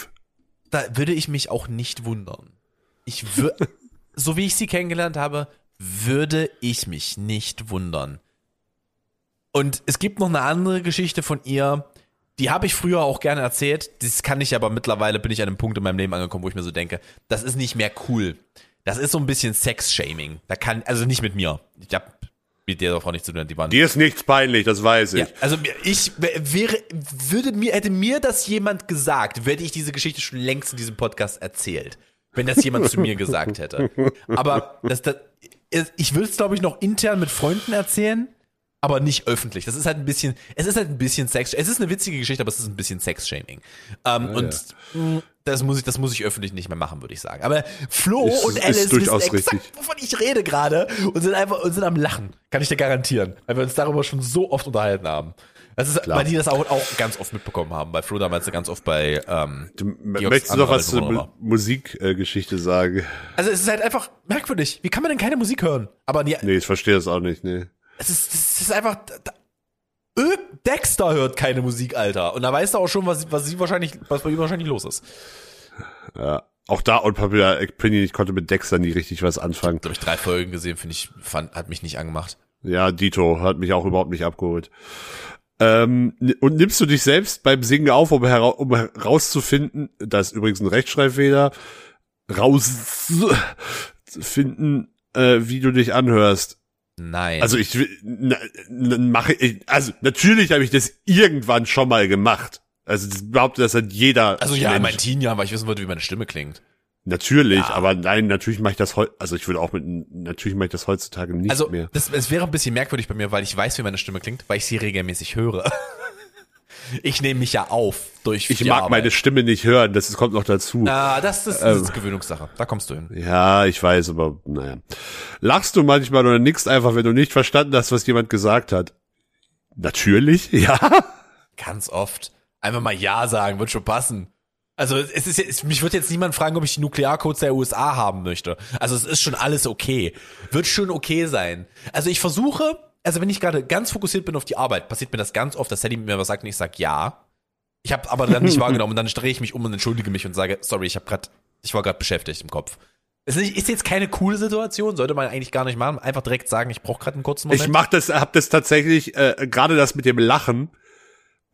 da würde ich mich auch nicht wundern. Ich würde, so wie ich sie kennengelernt habe, würde ich mich nicht wundern. Und es gibt noch eine andere Geschichte von ihr, die habe ich früher auch gerne erzählt. Das kann ich aber mittlerweile bin ich an einem Punkt in meinem Leben angekommen, wo ich mir so denke, das ist nicht mehr cool. Das ist so ein bisschen Sex-Shaming. Da kann, also nicht mit mir. Ich habe mit der Frau nicht zu tun, die waren Dir ist nichts peinlich, das weiß ich. ja, also ich wäre, würde mir, hätte mir das jemand gesagt, hätte ich diese Geschichte schon längst in diesem Podcast erzählt. Wenn das jemand zu mir gesagt hätte. Aber das, das, ich würde es, glaube ich, noch intern mit Freunden erzählen, aber nicht öffentlich. Das ist halt ein bisschen, es ist halt ein bisschen Sex, es ist eine witzige Geschichte, aber es ist ein bisschen Sex-Shaming. Ähm, und mh, das muss ich, das muss ich öffentlich nicht mehr machen, würde ich sagen. Aber Flo Ist- und Alice wissen exakt, richtig. wovon ich rede gerade und sind einfach und sind am Lachen. Kann ich dir garantieren. Weil wir uns darüber schon so oft unterhalten haben. Das ist, weil die das auch, auch ganz oft mitbekommen haben. Bei Flo damals ganz oft bei, ähm, Du, Georgs möchtest du noch was zur Musikgeschichte sagen? Also es ist halt einfach merkwürdig. Wie kann man denn keine Musik hören? Aber nee, Nee, ich verstehe das auch nicht, nee. Es ist, es ist einfach, da, Dexter hört keine Musik, Alter. Und da weißt du auch schon, was, was sie wahrscheinlich, was bei ihm wahrscheinlich los ist. Ja. Auch da und Popular Opinion, ich konnte mit Dexter nie richtig was anfangen. Da habe ich drei Folgen gesehen, finde ich, fand, hat mich nicht angemacht. Ja, Dito hat mich auch überhaupt nicht abgeholt. Ähm, und nimmst du dich selbst beim Singen auf, um, hera um herauszufinden, das ist übrigens ein Rechtschreibfehler, rauszufinden, äh, wie du dich anhörst. Nein. Also ich na, na, mache ich, also natürlich habe ich das irgendwann schon mal gemacht. Also das behauptet das hat jeder. also ja, in Mensch. meinen Teen Jahren, weil ich wissen wollte, wie meine Stimme klingt. Natürlich, Ja. aber nein, natürlich mache ich das heute, also ich würde auch mit, natürlich mache ich das heutzutage nicht Also, mehr. das, es wäre ein bisschen merkwürdig bei mir, weil ich weiß, wie meine Stimme klingt, weil ich sie regelmäßig höre. Ich nehme mich ja auf durch Ich mag Arbeit. meine Stimme nicht hören, das kommt noch dazu. Ah, das, ist- das ist Gewöhnungssache. Da kommst du hin. Ja, ich weiß, aber naja. Lachst du manchmal oder nickst einfach, wenn du nicht verstanden hast, was jemand gesagt hat? Natürlich, ja. Ganz oft. Einfach mal Ja sagen, wird schon passen. Also es ist jetzt, mich wird jetzt niemand fragen, ob ich die Nuklearcodes der USA haben möchte. Also es ist schon alles okay. Wird schon okay sein. Also ich versuche, also wenn ich gerade ganz fokussiert bin auf die Arbeit, passiert mir das ganz oft, dass Sadie mir was sagt und ich sag ja. Ich habe aber dann nicht wahrgenommen und dann drehe ich mich um und entschuldige mich und sage, sorry, ich habe gerade, ich war gerade beschäftigt im Kopf. Ist, nicht, ist jetzt keine coole Situation, sollte man eigentlich gar nicht machen. Einfach direkt sagen, ich brauche gerade einen kurzen Moment. Ich mach das, hab das tatsächlich, äh, gerade das mit dem Lachen,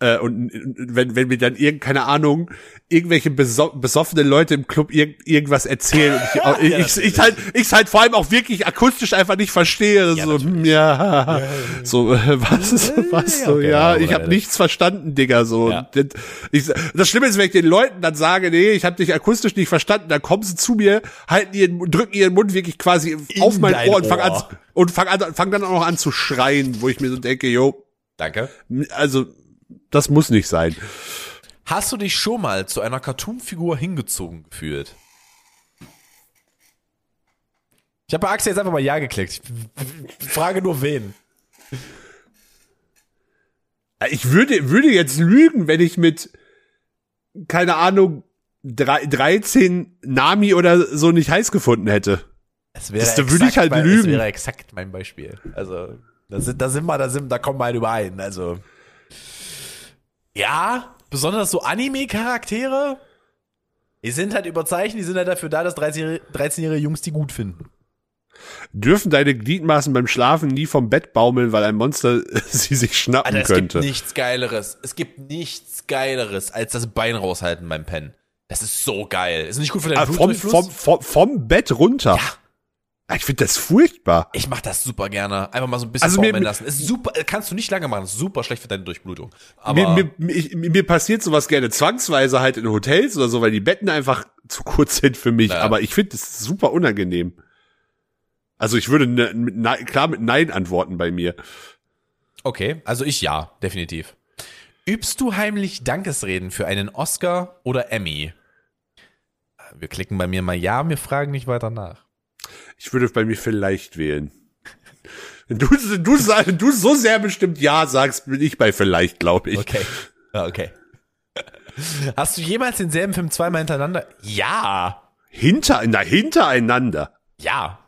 äh, und wenn, wenn mir dann irgend, keine Ahnung, irgendwelche beso besoffene Leute im Club irg irgendwas erzählen und ich, auch- ich, ich, ich halt, ich halt vor allem auch wirklich akustisch einfach nicht verstehe, Ja, so, hm, ja, so, äh, was ist, was, ja, so, okay, ja, ich habe nichts verstanden, Digga, so. Ja. Das, ich, das Schlimme ist, wenn ich den Leuten dann sage, nee, ich habe dich akustisch nicht verstanden, dann kommen sie zu mir, halten ihren, drücken ihren Mund wirklich quasi auf mein Ohr und fangen an, und fangen an, fangen dann auch noch an zu schreien, wo ich mir so denke, yo, Danke. also, das muss nicht sein. Hast du dich schon mal zu einer Cartoon-Figur hingezogen gefühlt? Ich habe bei Axel jetzt einfach mal Ja geklickt. Ich frage nur wen. Ich würde, würde jetzt lügen, wenn ich mit, keine Ahnung, drei, 13 Nami oder so nicht heiß gefunden hätte. Es wäre Das- da würde ich halt mein, lügen. Das wäre exakt mein Beispiel. Also, da sind, da sind wir, da sind, da kommen wir halt überein. Also. Ja, besonders so Anime-Charaktere. Die sind halt überzeichnet, die sind halt dafür da, dass 13-jährige 13 Jungs die gut finden. Dürfen deine Gliedmaßen beim Schlafen nie vom Bett baumeln, weil ein Monster sie sich schnappen Alter, es könnte? gibt nichts Geileres. Es gibt nichts Geileres, als das Bein raushalten beim Pennen. Das ist so geil. Ist nicht gut für deinen ah, vom, vom, vom, vom Bett runter. Ja. Ah, Ich finde das furchtbar. Ich mach das super gerne. Einfach mal so ein bisschen Also mir- lassen. Ist super, kannst du nicht lange machen. Ist super schlecht für deine Durchblutung. Aber Mir, mir, mir, ich, mir passiert sowas gerne zwangsweise halt in Hotels oder so, weil die Betten einfach zu kurz sind für mich. Ja. Aber ich finde das super unangenehm. Also ich würde ne, mit, klar mit Nein antworten bei mir. okay, also ich ja, definitiv. Übst du heimlich Dankesreden für einen Oscar oder Emmy? Wir klicken bei mir mal ja, wir fragen nicht weiter nach. Ich würde bei mir vielleicht wählen. Wenn du, du, du so sehr bestimmt Ja sagst, bin ich bei vielleicht, glaube ich. Okay. Okay. Hast du jemals denselben Film zweimal hintereinander? Ja. Hinter, na, hintereinander. Ja.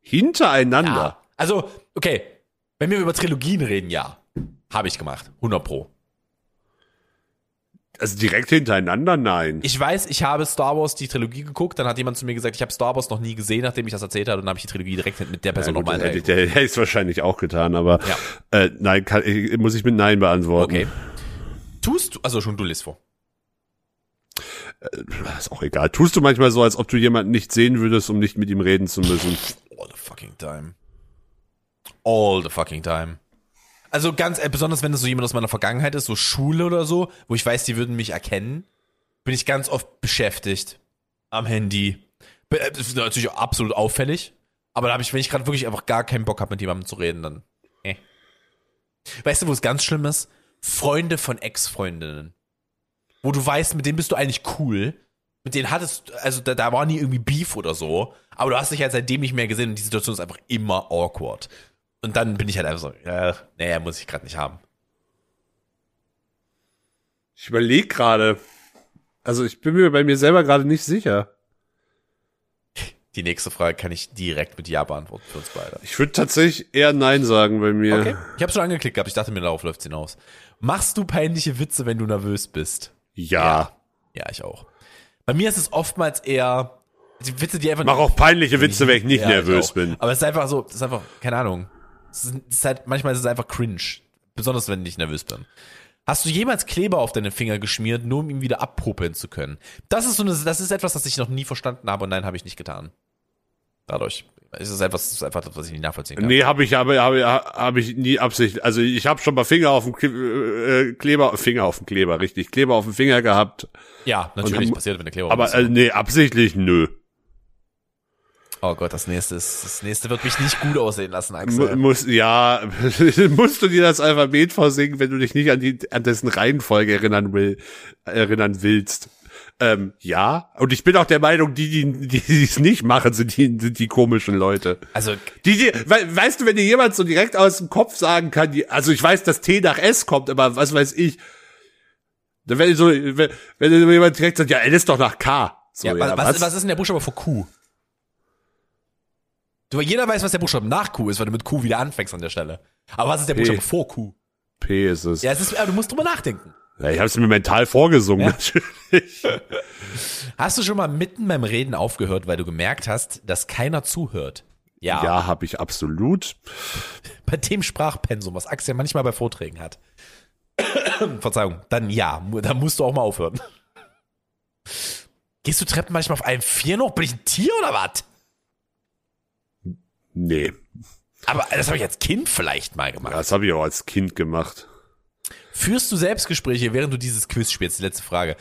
Hintereinander. Ja. Also, okay. Wenn wir über Trilogien reden, ja. Habe ich gemacht. 100 pro. Also direkt hintereinander, nein. Ich weiß, ich habe Star Wars die Trilogie geguckt, dann hat jemand zu mir gesagt, ich habe Star Wars noch nie gesehen, nachdem ich das erzählt habe, und dann habe ich die Trilogie direkt mit der Person Ja, nochmal hätte, ich- der hätte ich wahrscheinlich auch getan, aber Ja. äh, nein, kann, muss ich mit Nein beantworten. Okay. Tust du, also schon du liest vor. Ist auch egal. Tust du manchmal so, als ob du jemanden nicht sehen würdest, um nicht mit ihm reden zu müssen? All the fucking time. All the fucking time. Also ganz, äh, besonders wenn es so jemand aus meiner Vergangenheit ist, so Schule oder so, wo ich weiß, die würden mich erkennen, bin ich ganz oft beschäftigt. Am Handy. Äh, Das ist natürlich auch absolut auffällig. Aber da habe ich, wenn ich gerade wirklich einfach gar keinen Bock habe, mit jemandem zu reden, dann. Eh. Weißt du, wo es ganz schlimm ist? Freunde von Ex-Freundinnen. Wo du weißt, mit denen bist du eigentlich cool. Mit denen hattest, also da, da war nie irgendwie Beef oder so. Aber du hast dich halt seitdem nicht mehr gesehen und die Situation ist einfach immer awkward. Und dann bin ich halt einfach so, ja, naja, muss ich gerade nicht haben. Ich überlege gerade. Also ich bin mir bei mir selber gerade nicht sicher. Die nächste Frage kann ich direkt mit Ja beantworten für uns beide. Ich würde tatsächlich eher Nein sagen bei mir. Okay. Ich habe schon angeklickt gehabt. Ich dachte mir, darauf läuft's hinaus. Machst du peinliche Witze, wenn du nervös bist? Ja. Ja, ich auch. Bei mir ist es oftmals eher die Witze, die einfach Mach auch peinliche Witze, wenn ich nicht Ja, nervös bin. Aber es ist einfach so, es ist einfach, keine Ahnung. Es ist, es ist halt, manchmal ist es einfach cringe. Besonders wenn ich nervös bin. Hast du jemals Kleber auf deine Finger geschmiert, nur um ihn wieder abpopeln zu können? Das ist so eine, das ist etwas, das ich noch nie verstanden habe und nein, habe ich nicht getan. Dadurch. Es ist etwas, es ist einfach das, was ich nicht nachvollziehen kann. Nee, habe ich, habe, habe, habe ich nie Absicht. Also ich habe schon mal Finger auf dem Kle- äh, Kleber, Finger auf dem Kleber, richtig, Kleber auf dem Finger gehabt. Ja, natürlich Und- passiert, wenn der Kleber Aber ist. äh, nee, absichtlich nö. Oh Gott, das nächste ist, das nächste wird mich nicht gut aussehen lassen, Axel. muss, ja, musst du dir das Alphabet vorsingen, wenn du dich nicht an die, an dessen Reihenfolge erinnern will, erinnern willst. Ähm, ja. Und ich bin auch der Meinung, die, die, die es nicht machen, sind die, sind die komischen Leute. Also, Die, die, we, weißt du, wenn dir jemand so direkt aus dem Kopf sagen kann, die, also ich weiß, dass T nach S kommt, aber was weiß ich. Dann wenn so, wenn, wenn jemand direkt sagt, ja, L ist doch nach K. So, ja, was, was, was ist denn der Buchstabe vor Q? Du, jeder weiß, was der Buchstabe nach Q ist, weil du mit Q wieder anfängst an der Stelle. Aber was ist der P. Buchstabe vor Q? P ist es. Ja, Ja, es ist, ja, du musst drüber nachdenken. ich habe es mir mental vorgesungen, Ja. natürlich. Hast du schon mal mitten beim Reden aufgehört, weil du gemerkt hast, dass keiner zuhört? Ja. Ja, habe ich absolut. Bei dem Sprachpensum, was Axel manchmal bei Vorträgen hat. Verzeihung, dann ja, dann musst du auch mal aufhören. Gehst du Treppen manchmal auf einem Vier noch? Bin ich ein Tier oder was? Nee, Aber das habe ich als Kind vielleicht mal gemacht. das habe ich auch als Kind gemacht. Führst du Selbstgespräche, während du dieses Quiz spielst? Die letzte Frage.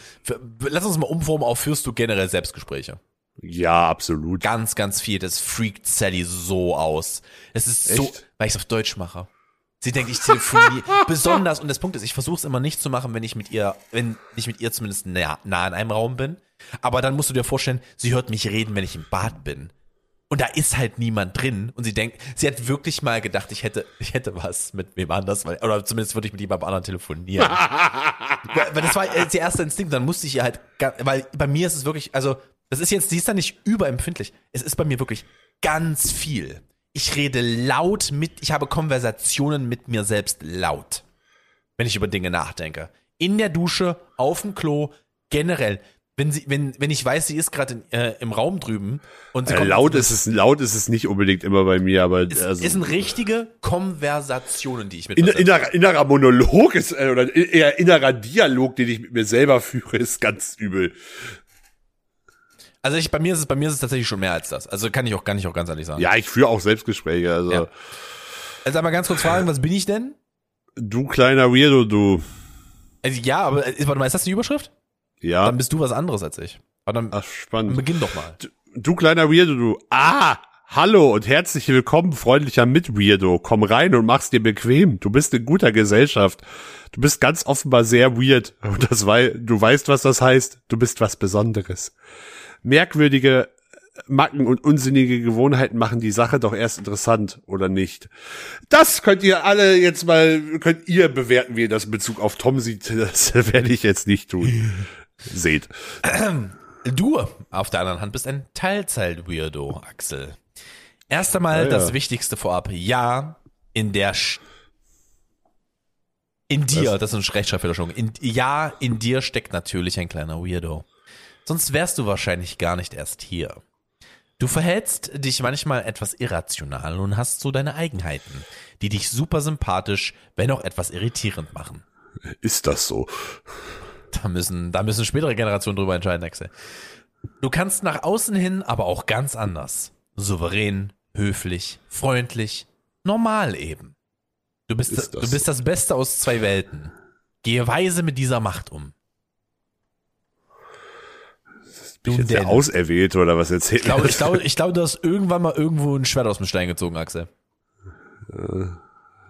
Lass uns mal umformen auf, führst du generell Selbstgespräche? Ja, absolut. Ganz, ganz viel. Das freakt Sally so aus. Es ist so, Echt? weil ich es auf Deutsch mache. Sie denkt, ich telefoniere. Besonders, und das Punkt ist, ich versuche es immer nicht zu machen, wenn ich mit ihr, wenn ich mit ihr zumindest nah, nah in einem Raum bin. Aber dann musst du dir vorstellen, sie hört mich reden, wenn ich im Bad bin. Und da ist halt niemand drin. Und sie denkt, sie hat wirklich mal gedacht, ich hätte, ich hätte was mit wem anders, weil, oder zumindest würde ich mit jemandem anderen telefonieren. weil, das war der erste Instinkt. Dann musste ich ihr halt, weil bei mir ist es wirklich, also, das ist jetzt, sie ist da nicht überempfindlich. Es ist bei mir wirklich ganz viel. Ich rede laut mit, ich habe Konversationen mit mir selbst laut. Wenn ich über Dinge nachdenke. In der Dusche, auf dem Klo, generell. Wenn sie, wenn, wenn ich weiß, sie ist gerade äh, im Raum drüben und sie Äh, kommt- laut ist es, laut ist es nicht unbedingt immer bei mir, aber es, also, es sind richtige Konversationen, die ich mit in, innerer, innerer Monolog ist, äh, oder eher innerer Dialog, den ich mit mir selber führe, ist ganz übel. Also ich, bei mir ist es, bei mir ist es tatsächlich schon mehr als das. Also kann ich auch, kann ich auch ganz ehrlich sagen. Ja, ich führe auch Selbstgespräche, also Ja. Also einmal ganz kurz fragen, was bin ich denn? du kleiner Weirdo, du. Also ja, aber äh, warte mal, ist das die Überschrift? Ja, Dann bist du was anderes als ich. Aber dann, ach, dann spannend. beginn doch mal. Du kleiner Weirdo, du. Ah, hallo und herzlich willkommen, freundlicher Mit-Weirdo. Komm rein und mach's dir bequem. Du bist in guter Gesellschaft. Du bist ganz offenbar sehr weird. Und das wei du weißt, was das heißt. Du bist was Besonderes. Merkwürdige Macken und unsinnige Gewohnheiten machen die Sache doch erst interessant, oder nicht? Das könnt ihr alle jetzt mal, könnt ihr bewerten, wie ihr das in Bezug auf Tom sieht. Das werde ich jetzt nicht tun. Seht. Du, auf der anderen Hand, bist ein Teilzeit-Weirdo, Axel. Erst einmal Ja, ja. das Wichtigste vorab. Ja, in der Sch in dir, Was? das ist eine Rechtschreibfehlerschwung. In, ja, in dir steckt natürlich ein kleiner Weirdo. Sonst wärst du wahrscheinlich gar nicht erst hier. Du verhältst dich manchmal etwas irrational und hast so deine Eigenheiten, die dich super sympathisch, wenn auch etwas irritierend machen. Ist das so? Da müssen, da müssen spätere Generationen drüber entscheiden, Axel. Du kannst nach außen hin aber auch ganz anders. Souverän, höflich, freundlich, normal eben. Du bist, Ist das du bist das Beste aus zwei Welten. Gehe weise mit dieser Macht um. Bin ich Du jetzt der? Auserwählte oder was erzählt Ich glaube, ich glaube, ich glaube, du hast irgendwann mal irgendwo ein Schwert aus dem Stein gezogen, Axel.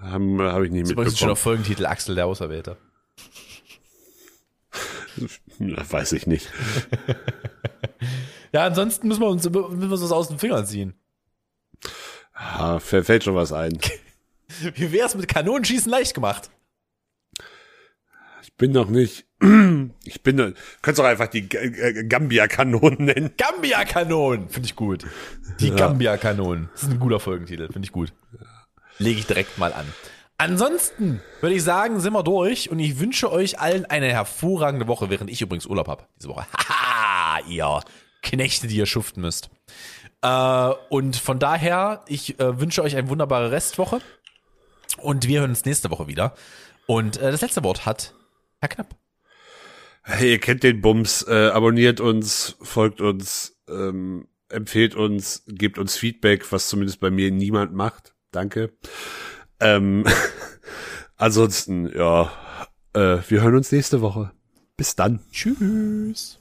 Habe hab ich nicht Das ist übrigens schon mitbekommen. auf Folgentitel Axel der Auserwählte. Weiß ich nicht. Ja, ansonsten müssen wir uns, müssen wir uns aus den Fingern ziehen. Ah, fällt schon was ein. Wie wär's mit Kanonenschießen leicht gemacht? Ich bin noch nicht Ich bin, du könntest auch einfach die Gambia-Kanonen nennen. Gambia-Kanonen, finde ich gut. Die Gambia-Kanonen. Das ist ein guter Folgentitel, finde ich gut. Lege ich direkt mal an. Ansonsten würde ich sagen, sind wir durch und ich wünsche euch allen eine hervorragende Woche, während ich übrigens Urlaub habe diese Woche. Haha, ihr Knechte, die ihr schuften müsst. Äh, und von daher, ich äh, wünsche euch eine wunderbare Restwoche und wir hören uns nächste Woche wieder. Und äh, das letzte Wort hat Herr Knapp. Hey, ihr kennt den Bums, abonniert uns, folgt uns, ähm, empfehlt uns, gebt uns Feedback, was zumindest bei mir niemand macht. Danke. Ähm, ansonsten, ja, äh, wir hören uns nächste Woche. Bis dann. Tschüss.